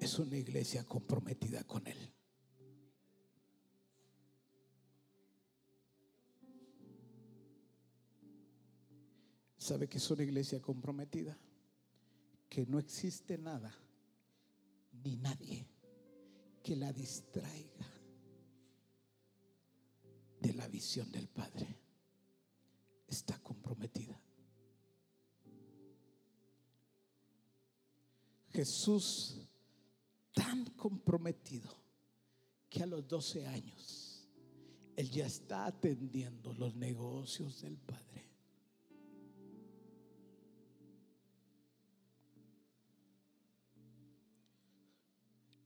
Speaker 1: es una iglesia comprometida con Él. ¿Sabe que es una iglesia comprometida? Que no existe nada ni nadie que la distraiga de la visión del Padre. Está comprometida. Jesús tan comprometido que a los 12 años él ya está atendiendo los negocios del Padre.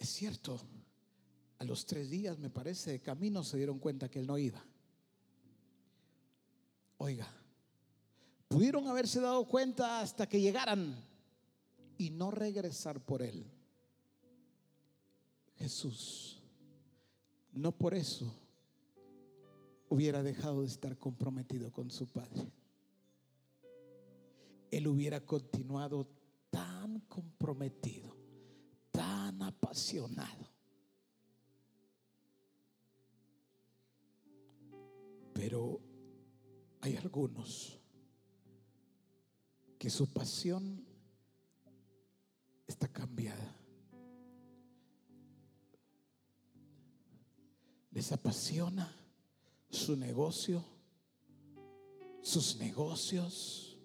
Speaker 1: Es cierto, a los tres días, me parece, de camino se dieron cuenta que él no iba. Oiga, pudieron haberse dado cuenta hasta que llegaran y no regresar por él. Jesús, no por eso hubiera dejado de estar comprometido con su Padre. Él hubiera continuado tan comprometido apasionado. Pero hay algunos que su pasión está cambiada. Les apasiona su negocio, sus negocios,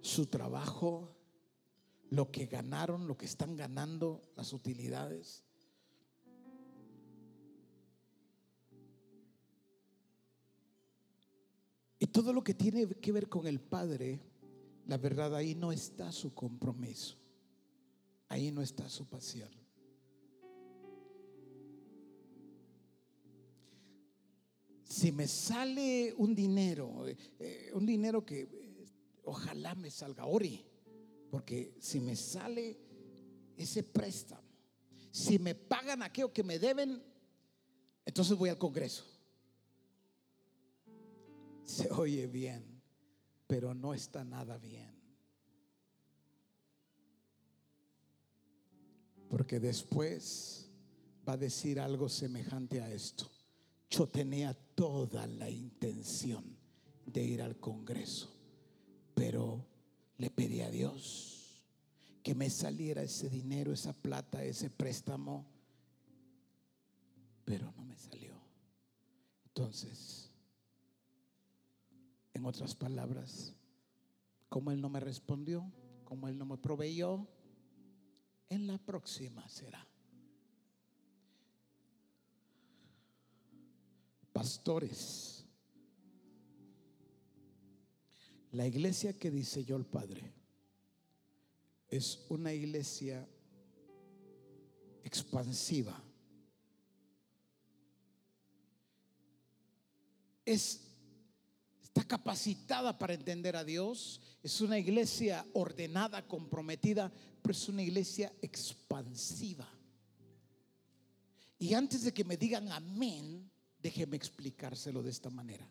Speaker 1: su trabajo, lo que ganaron, lo que están ganando, las utilidades. Y todo lo que tiene que ver con el Padre, la verdad ahí no está su compromiso, ahí no está su pasión. Si me sale un dinero, eh, un dinero que eh, ojalá me salga, Ori, porque si me sale ese préstamo, si me pagan aquello que me deben, entonces voy al Congreso. Se oye bien, pero no está nada bien. Porque después va a decir algo semejante a esto. Yo tenía toda la intención de ir al Congreso, pero le pedí a Dios que me saliera ese dinero, esa plata, ese préstamo, pero no me salió. Entonces, en otras palabras, como Él no me respondió, como Él no me proveyó, en la próxima será. Pastores, la iglesia que dice yo el Padre es una iglesia expansiva. Es está capacitada para entender a Dios, es una iglesia ordenada, comprometida, pero es una iglesia expansiva. Y antes de que me digan amén, déjeme explicárselo de esta manera.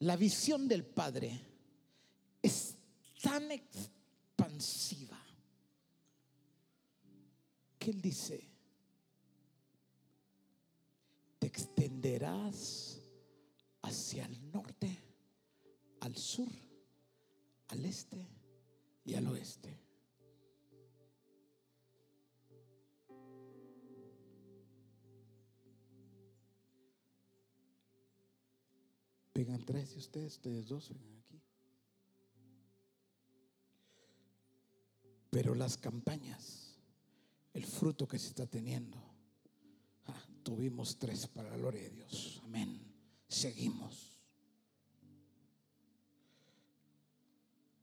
Speaker 1: La visión del Padre es tan expansiva que Él dice, te extenderás hacia el norte, al sur, al este y al oeste. Vengan tres de ustedes, ustedes dos, vengan aquí. Pero las campañas, el fruto que se está teniendo, ah, tuvimos tres para la gloria de Dios. Amén seguimos.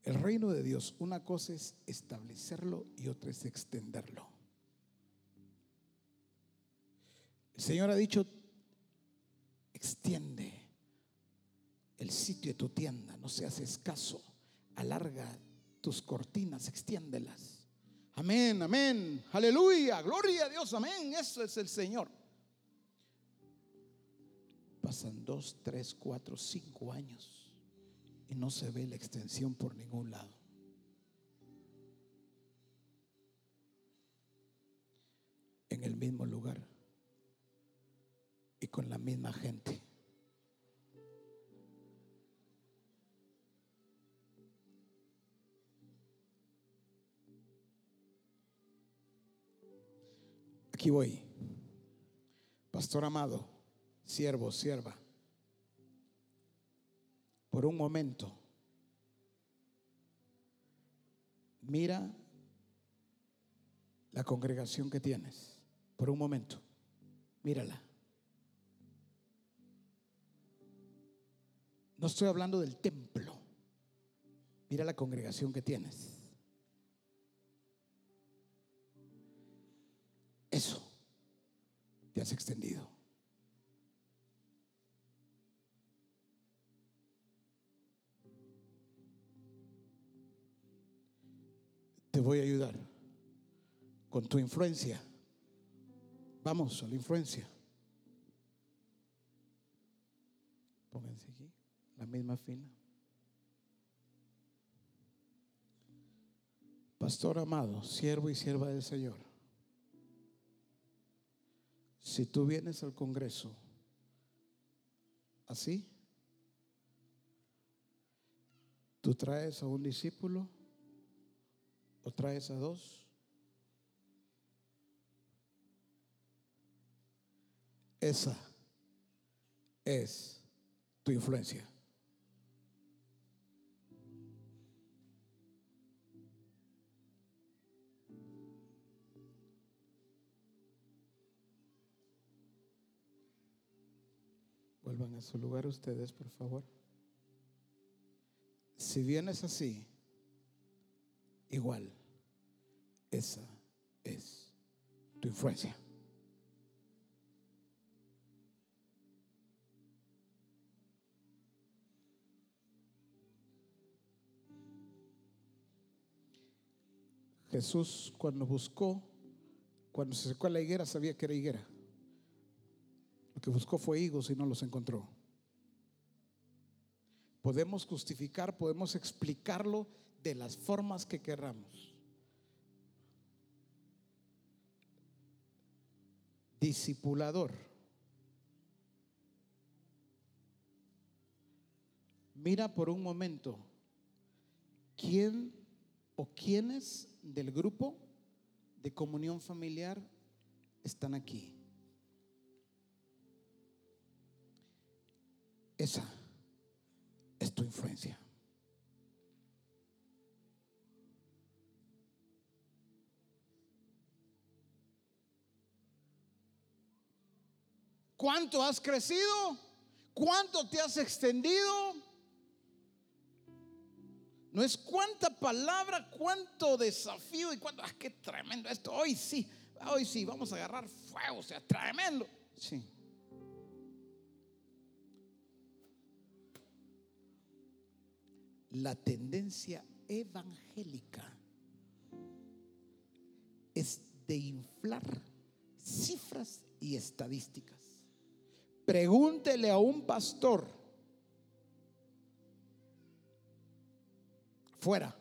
Speaker 1: El reino de Dios, una cosa es establecerlo y otra es extenderlo. El Señor ha dicho, extiende el sitio de tu tienda, no seas escaso, alarga tus cortinas, extiéndelas. Amén, amén, aleluya, gloria a Dios, amén, eso es el Señor. Pasan dos, tres, cuatro, cinco años y no se ve la extensión por ningún lado. En el mismo lugar y con la misma gente. Aquí voy. Pastor amado siervo, sierva, por un momento, mira la congregación que tienes, por un momento, mírala. No estoy hablando del templo, mira la congregación que tienes. Te has extendido. te voy a ayudar con tu influencia. Vamos a la influencia. Pónganse aquí, la misma fila. Pastor amado, siervo y sierva del Señor. Si tú vienes al Congreso así, tú traes a un discípulo ¿O traes a dos? Esa es tu influencia. Vuelvan a su lugar ustedes, por favor. Si vienes así, igual. Esa es tu influencia. Jesús cuando buscó, cuando se secó la higuera, sabía que era higuera que buscó fue higos y no los encontró. Podemos justificar, podemos explicarlo de las formas que queramos. Discipulador. Mira por un momento quién o quiénes del grupo de comunión familiar están aquí. Esa es tu influencia. ¿Cuánto has crecido? ¿Cuánto te has extendido? No es cuánta palabra, cuánto desafío y cuánto, ah, qué tremendo esto. Hoy sí, hoy sí, vamos a agarrar fuego, o sea, tremendo. Sí. La tendencia evangélica es de inflar cifras y estadísticas. Pregúntele a un pastor fuera.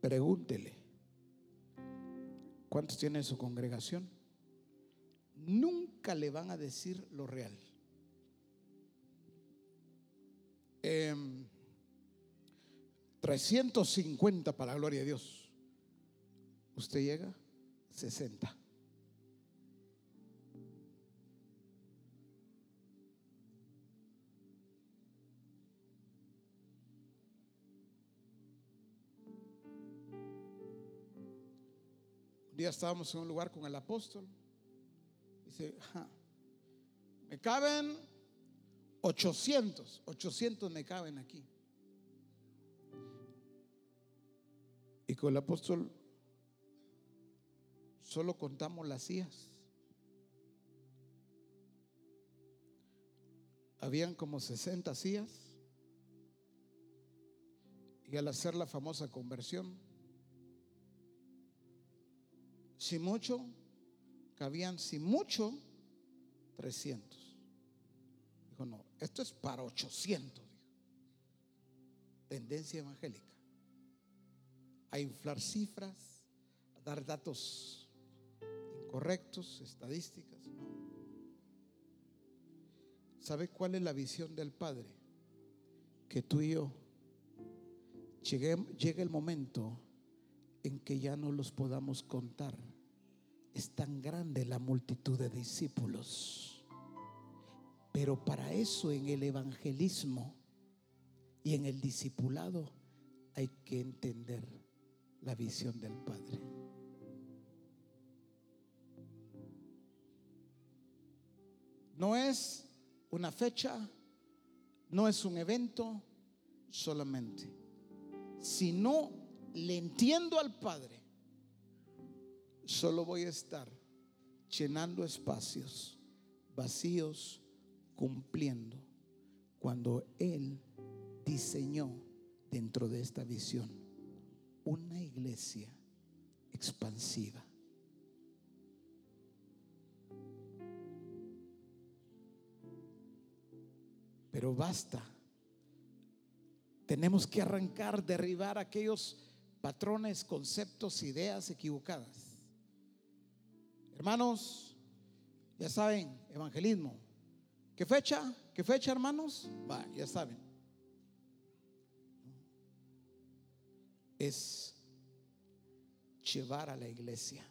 Speaker 1: Pregúntele, ¿cuántos tiene su congregación? Nunca le van a decir lo real. 350 em, para la gloria de Dios. Usted llega 60. Un día estábamos en un lugar con el apóstol. Dice, me caben 800, 800 me caben aquí. Y con el apóstol solo contamos las sillas. Habían como 60 sillas. Y al hacer la famosa conversión, si mucho, cabían, si mucho, 300. Esto es para 800. Tendencia evangélica. A inflar cifras, a dar datos incorrectos, estadísticas. ¿Sabe cuál es la visión del Padre? Que tú y yo llegue, llegue el momento en que ya no los podamos contar. Es tan grande la multitud de discípulos. Pero para eso en el evangelismo y en el discipulado hay que entender la visión del Padre. No es una fecha, no es un evento solamente, sino le entiendo al Padre, solo voy a estar llenando espacios vacíos, cumpliendo cuando Él diseñó dentro de esta visión una iglesia expansiva. Pero basta. Tenemos que arrancar, derribar aquellos patrones, conceptos, ideas equivocadas. Hermanos, ya saben, evangelismo. ¿Qué fecha? ¿Qué fecha, hermanos? Va, ya saben. Es llevar a la iglesia.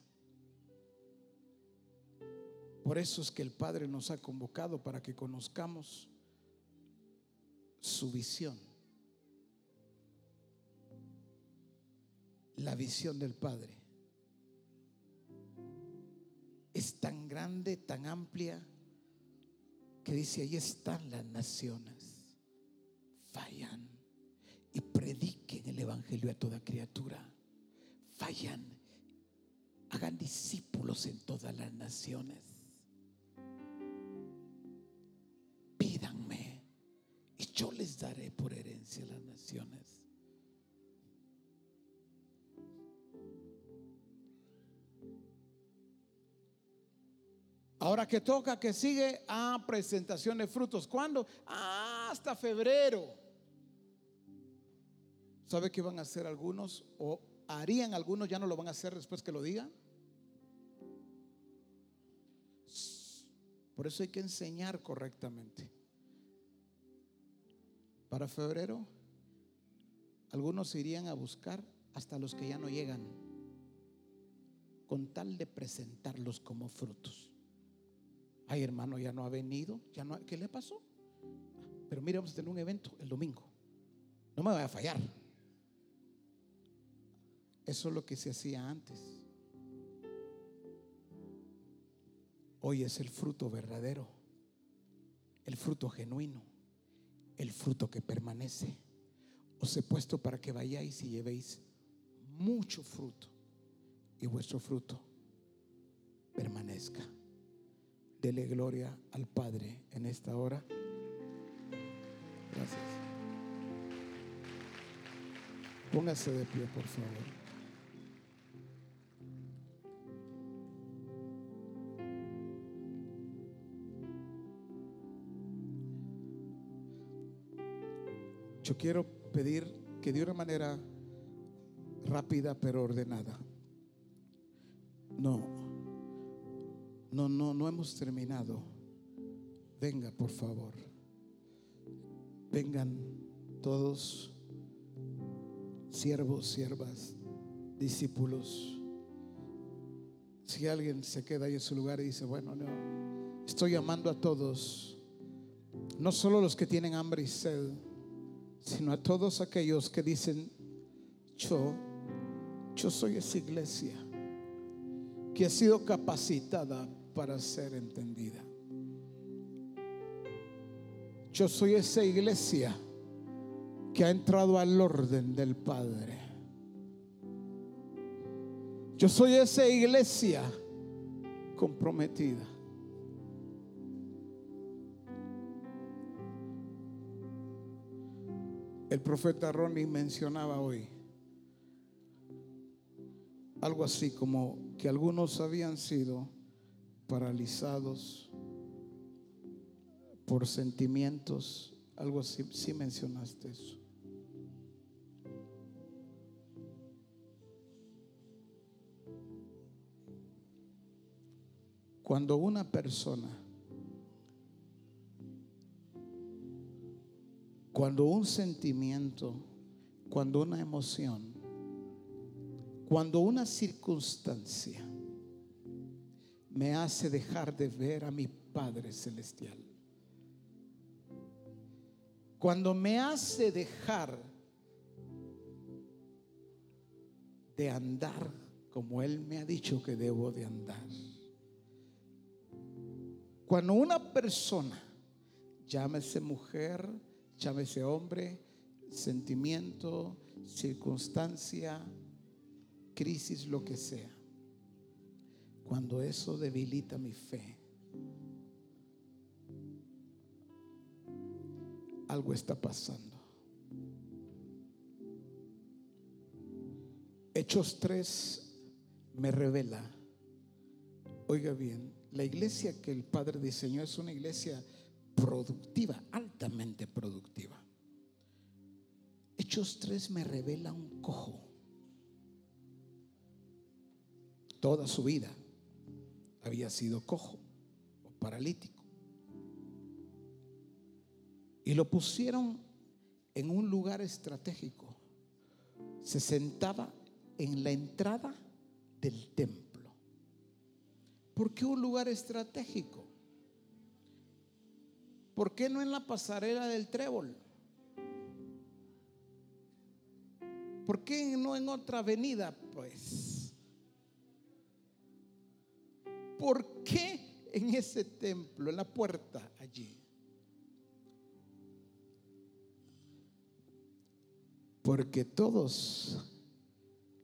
Speaker 1: Por eso es que el Padre nos ha convocado para que conozcamos su visión la visión del Padre es tan grande, tan amplia, que dice, ahí están las naciones, fallan y prediquen el Evangelio a toda criatura, fallan, hagan discípulos en todas las naciones, pídanme y yo les daré por herencia las naciones. Ahora que toca, que sigue a presentación de frutos. ¿Cuándo? Ah, hasta febrero. ¿Sabe qué van a hacer algunos? ¿O harían algunos? ¿Ya no lo van a hacer después que lo digan? Por eso hay que enseñar correctamente. Para febrero, algunos irían a buscar hasta los que ya no llegan, con tal de presentarlos como frutos. Ay, hermano, ya no ha venido, ya no, ¿qué le pasó? Pero mire, vamos a tener un evento el domingo. No me vaya a fallar. Eso es lo que se hacía antes. Hoy es el fruto verdadero, el fruto genuino, el fruto que permanece. Os he puesto para que vayáis y llevéis mucho fruto y vuestro fruto permanezca. Dele gloria al Padre en esta hora. Gracias. Póngase de pie, por favor. Yo quiero pedir que de una manera rápida pero ordenada. No, no, no, no hemos terminado. Venga, por favor. Vengan todos, siervos, siervas, discípulos. Si alguien se queda ahí en su lugar y dice, bueno, no, estoy llamando a todos, no solo los que tienen hambre y sed, sino a todos aquellos que dicen, yo, yo soy esa iglesia que ha sido capacitada para ser entendida. Yo soy esa iglesia que ha entrado al orden del Padre. Yo soy esa iglesia comprometida. El profeta Ronnie mencionaba hoy algo así como que algunos habían sido paralizados por sentimientos, algo así, sí mencionaste eso. Cuando una persona, cuando un sentimiento, cuando una emoción, cuando una circunstancia me hace dejar de ver a mi Padre Celestial, cuando me hace dejar de andar como Él me ha dicho que debo de andar. Cuando una persona, llámese mujer, llámese hombre, sentimiento, circunstancia, crisis, lo que sea, cuando eso debilita mi fe, algo está pasando. Hechos 3 me revela, oiga bien, la iglesia que el Padre diseñó es una iglesia productiva, altamente productiva. Hechos 3 me revela un cojo. Toda su vida había sido cojo o paralítico. Y lo pusieron en un lugar estratégico. Se sentaba en la entrada del templo. ¿Por qué un lugar estratégico? ¿Por qué no en la pasarela del trébol? ¿Por qué no en otra avenida? Pues, ¿por qué en ese templo, en la puerta allí? Porque todos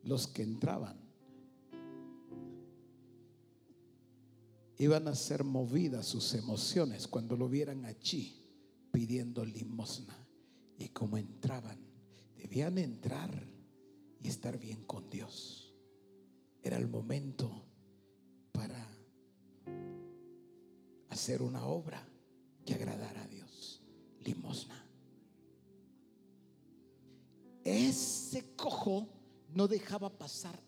Speaker 1: los que entraban iban a ser movidas sus emociones cuando lo vieran allí pidiendo limosna. Y como entraban, debían entrar y estar bien con Dios. Era el momento para hacer una obra que agradara a Dios. Limosna. Ese cojo no dejaba pasar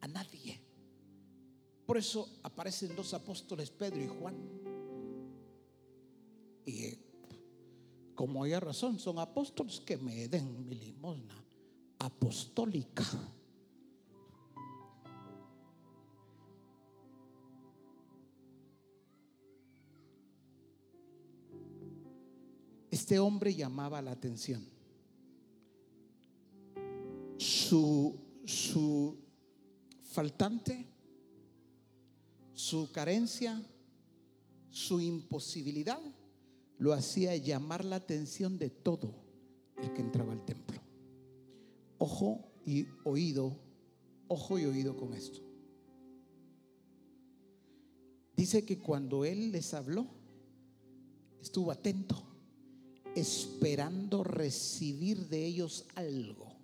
Speaker 1: a nadie. Por eso aparecen dos apóstoles, Pedro y Juan. Y como haya razón, son apóstoles que me den mi limosna apostólica. Este hombre llamaba la atención. Su, su faltante, su carencia, su imposibilidad lo hacía llamar la atención de todo el que entraba al templo. Ojo y oído, ojo y oído con esto. Dice que cuando él les habló, estuvo atento, esperando recibir de ellos algo.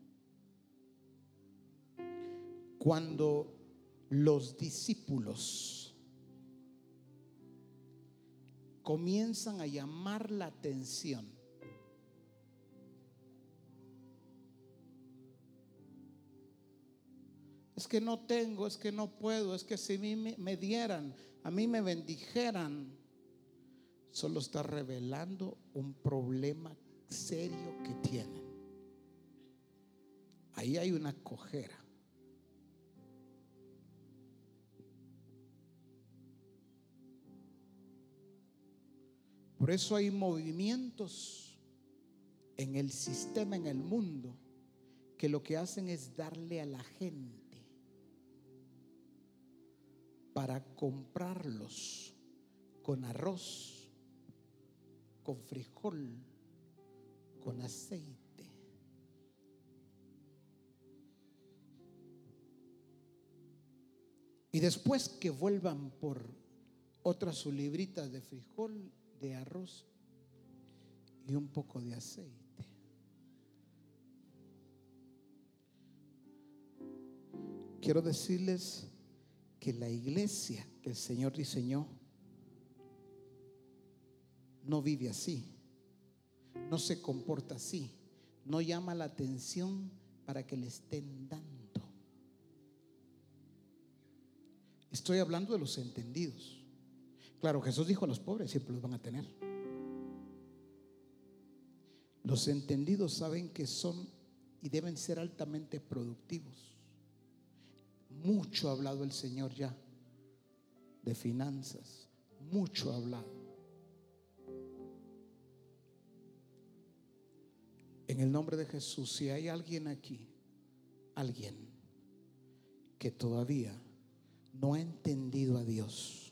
Speaker 1: Cuando los discípulos comienzan a llamar la atención, es que no tengo, es que no puedo, es que si mí me dieran, a mí me bendijeran, solo está revelando un problema serio que tienen. Ahí hay una cojera. Por eso hay movimientos en el sistema, en el mundo, que lo que hacen es darle a la gente para comprarlos con arroz, con frijol, con aceite. Y después que vuelvan por otras su libritas de frijol de arroz y un poco de aceite. Quiero decirles que la iglesia que el Señor diseñó no vive así, no se comporta así, no llama la atención para que le estén dando. Estoy hablando de los entendidos. Claro, Jesús dijo a los pobres siempre los van a tener. Los entendidos saben que son y deben ser altamente productivos. Mucho ha hablado el Señor ya de finanzas. Mucho ha hablado. En el nombre de Jesús, si hay alguien aquí, alguien que todavía no ha entendido a Dios,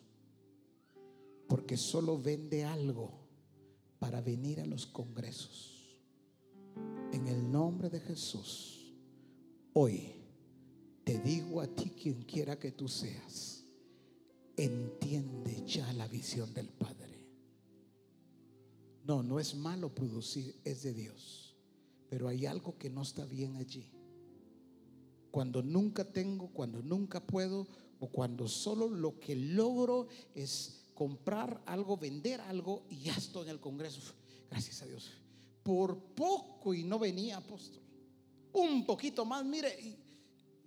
Speaker 1: porque solo vende algo para venir a los congresos. En el nombre de Jesús, hoy te digo a ti, quien quiera que tú seas, entiende ya la visión del Padre. No, no es malo producir, es de Dios. Pero hay algo que no está bien allí. Cuando nunca tengo, cuando nunca puedo, o cuando solo lo que logro es comprar algo, vender algo y ya estoy en el Congreso. Gracias a Dios. Por poco y no venía apóstol. Un poquito más, mire, y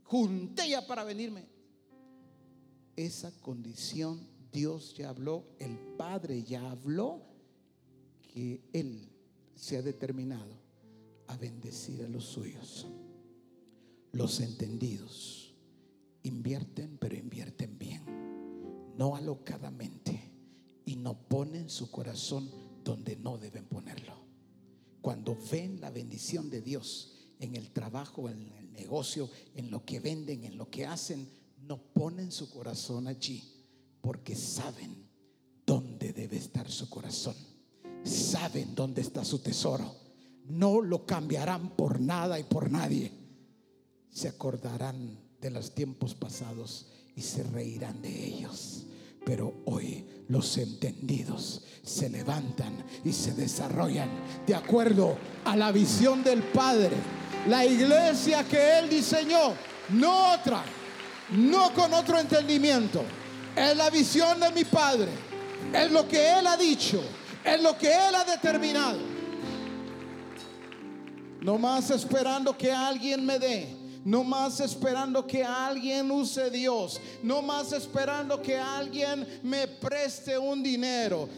Speaker 1: junté ya para venirme. Esa condición Dios ya habló, el Padre ya habló que Él se ha determinado a bendecir a los suyos. Los entendidos invierten, pero invierten bien no alocadamente y no ponen su corazón donde no deben ponerlo. Cuando ven la bendición de Dios en el trabajo, en el negocio, en lo que venden, en lo que hacen, no ponen su corazón allí porque saben dónde debe estar su corazón. Saben dónde está su tesoro. No lo cambiarán por nada y por nadie. Se acordarán de los tiempos pasados y se reirán de ellos. Pero hoy los entendidos se levantan y se desarrollan de acuerdo a la visión del Padre. La iglesia que Él diseñó, no otra, no con otro entendimiento. Es la visión de mi Padre. Es lo que Él ha dicho. Es lo que Él ha determinado. No más esperando que alguien me dé no más esperando que alguien use Dios, no más esperando que alguien me preste un dinero.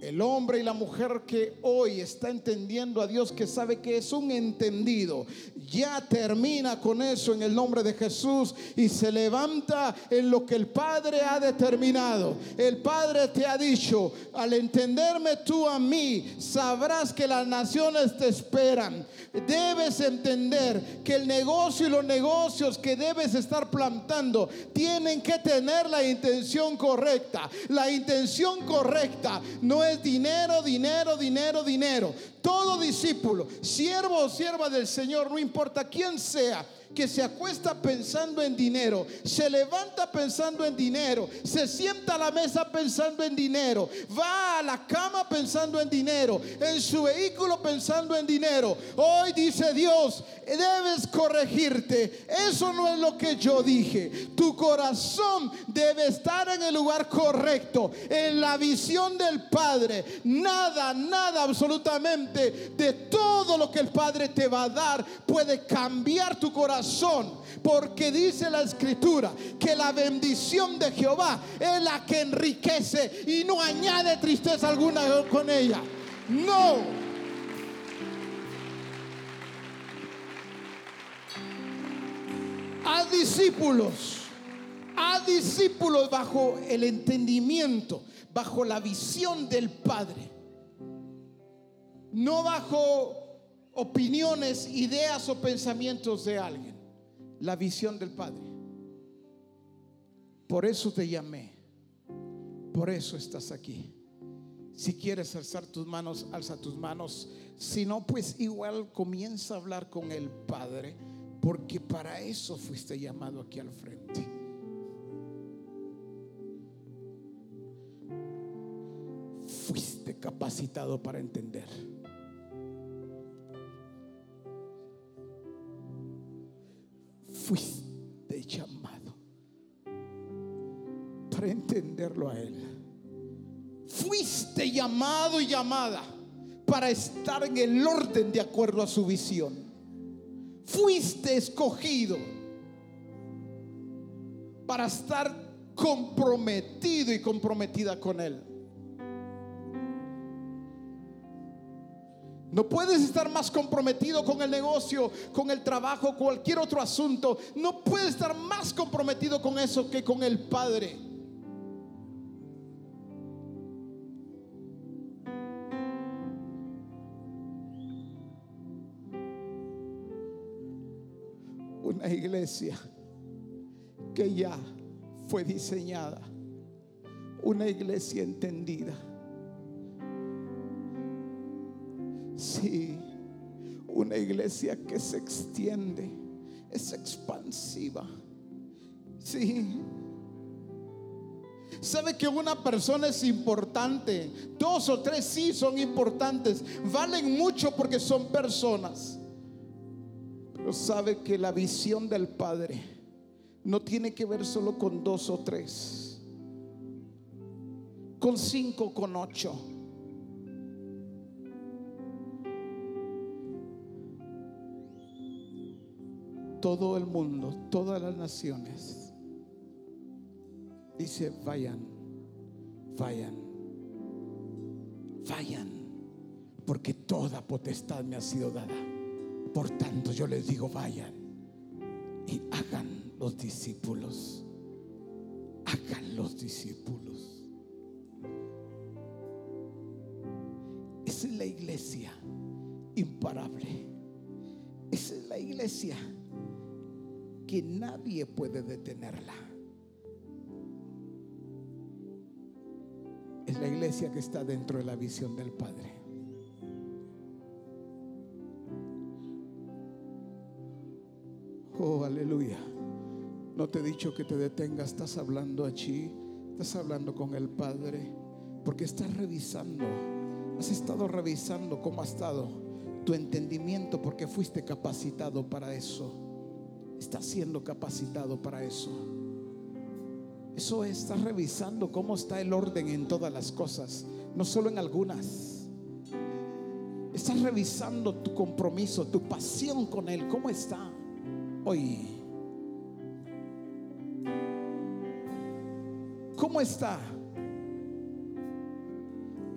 Speaker 1: El hombre y la mujer que hoy está entendiendo a Dios, que sabe que es un entendido, ya termina con eso en el nombre de Jesús y se levanta en lo que el Padre ha determinado. El Padre te ha dicho, al entenderme tú a mí, sabrás que las naciones te esperan. Debes entender que el negocio y los negocios que debes estar plantando tienen que tener la intención correcta. La intención correcta no es dinero, dinero, dinero, dinero. Todo discípulo, siervo o sierva del Señor, no importa quién sea, que se acuesta pensando en dinero, se levanta pensando en dinero, se sienta a la mesa pensando en dinero, va a la cama pensando en dinero, en su vehículo pensando en dinero. Hoy dice Dios, debes corregirte. Eso no es lo que yo dije. Tu corazón debe estar en el lugar correcto, en la visión del Padre. Nada, nada absolutamente de todo lo que el Padre te va a dar puede cambiar tu corazón porque dice la escritura que la bendición de Jehová es la que enriquece y no añade tristeza alguna con ella. No. A discípulos, a discípulos bajo el entendimiento, bajo la visión del Padre, no bajo opiniones, ideas o pensamientos de alguien la visión del Padre. Por eso te llamé. Por eso estás aquí. Si quieres alzar tus manos, alza tus manos. Si no, pues igual comienza a hablar con el Padre, porque para eso fuiste llamado aquí al frente. Fuiste capacitado para entender. Fuiste llamado para entenderlo a Él. Fuiste llamado y llamada para estar en el orden de acuerdo a su visión. Fuiste escogido para estar comprometido y comprometida con Él. No puedes estar más comprometido con el negocio, con el trabajo, cualquier otro asunto. No puedes estar más comprometido con eso que con el Padre. Una iglesia que ya fue diseñada. Una iglesia entendida Sí, una iglesia que se extiende, es expansiva. Sí. Sabe que una persona es importante. Dos o tres sí son importantes. Valen mucho porque son personas. Pero sabe que la visión del Padre no tiene que ver solo con dos o tres. Con cinco, con ocho. Todo el mundo, todas las naciones. Dice, vayan, vayan, vayan, porque toda potestad me ha sido dada. Por tanto, yo les digo, vayan y hagan los discípulos. Hagan los discípulos. Esa es la iglesia imparable. Esa es la iglesia que nadie puede detenerla. Es la iglesia que está dentro de la visión del Padre. Oh, aleluya. No te he dicho que te detengas, estás hablando allí, estás hablando con el Padre, porque estás revisando, has estado revisando cómo ha estado tu entendimiento, porque fuiste capacitado para eso está siendo capacitado para eso. Eso está revisando cómo está el orden en todas las cosas, no solo en algunas. Estás revisando tu compromiso, tu pasión con Él, cómo está hoy. ¿Cómo está?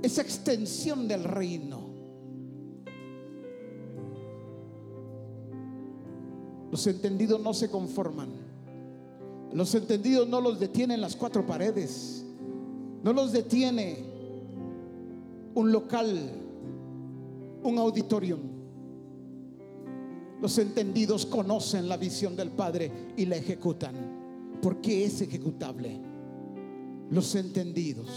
Speaker 1: esa extensión del reino. Los entendidos no se conforman. Los entendidos no los detienen las cuatro paredes. No los detiene un local, un auditorium. Los entendidos conocen la visión del Padre y la ejecutan. Porque es ejecutable. Los entendidos.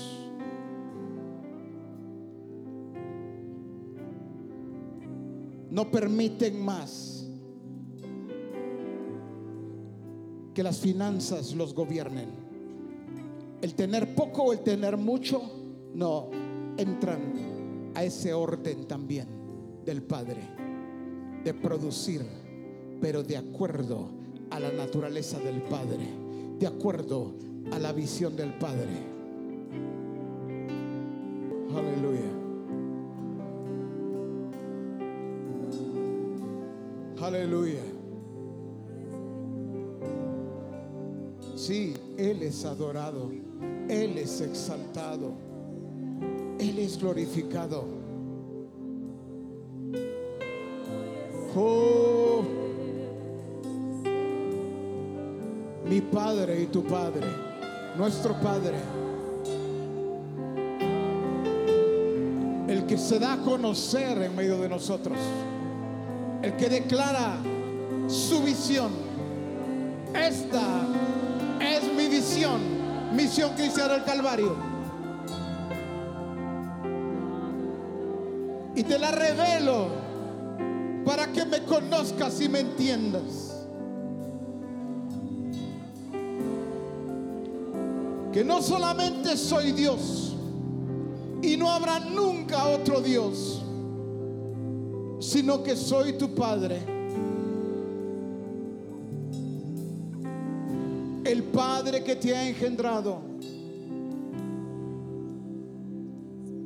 Speaker 1: No permiten más que las finanzas los gobiernen. El tener poco o el tener mucho, no, entran a ese orden también del Padre, de producir, pero de acuerdo a la naturaleza del Padre, de acuerdo a la visión del Padre. Aleluya. Aleluya. Él es adorado, Él es exaltado, Él es glorificado. Oh, mi Padre y tu Padre, nuestro Padre, el que se da a conocer en medio de nosotros, el que declara su visión. Esta es mi visión, misión cristiana del Calvario. Y te la revelo para que me conozcas y me entiendas. Que no solamente soy Dios y no habrá nunca otro Dios, sino que soy tu Padre. Te ha engendrado.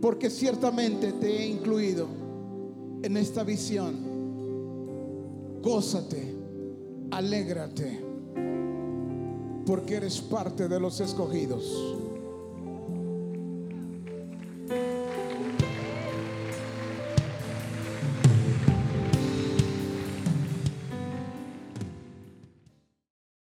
Speaker 1: Porque ciertamente te he incluido en esta visión. Gózate, alégrate, porque eres parte de los escogidos.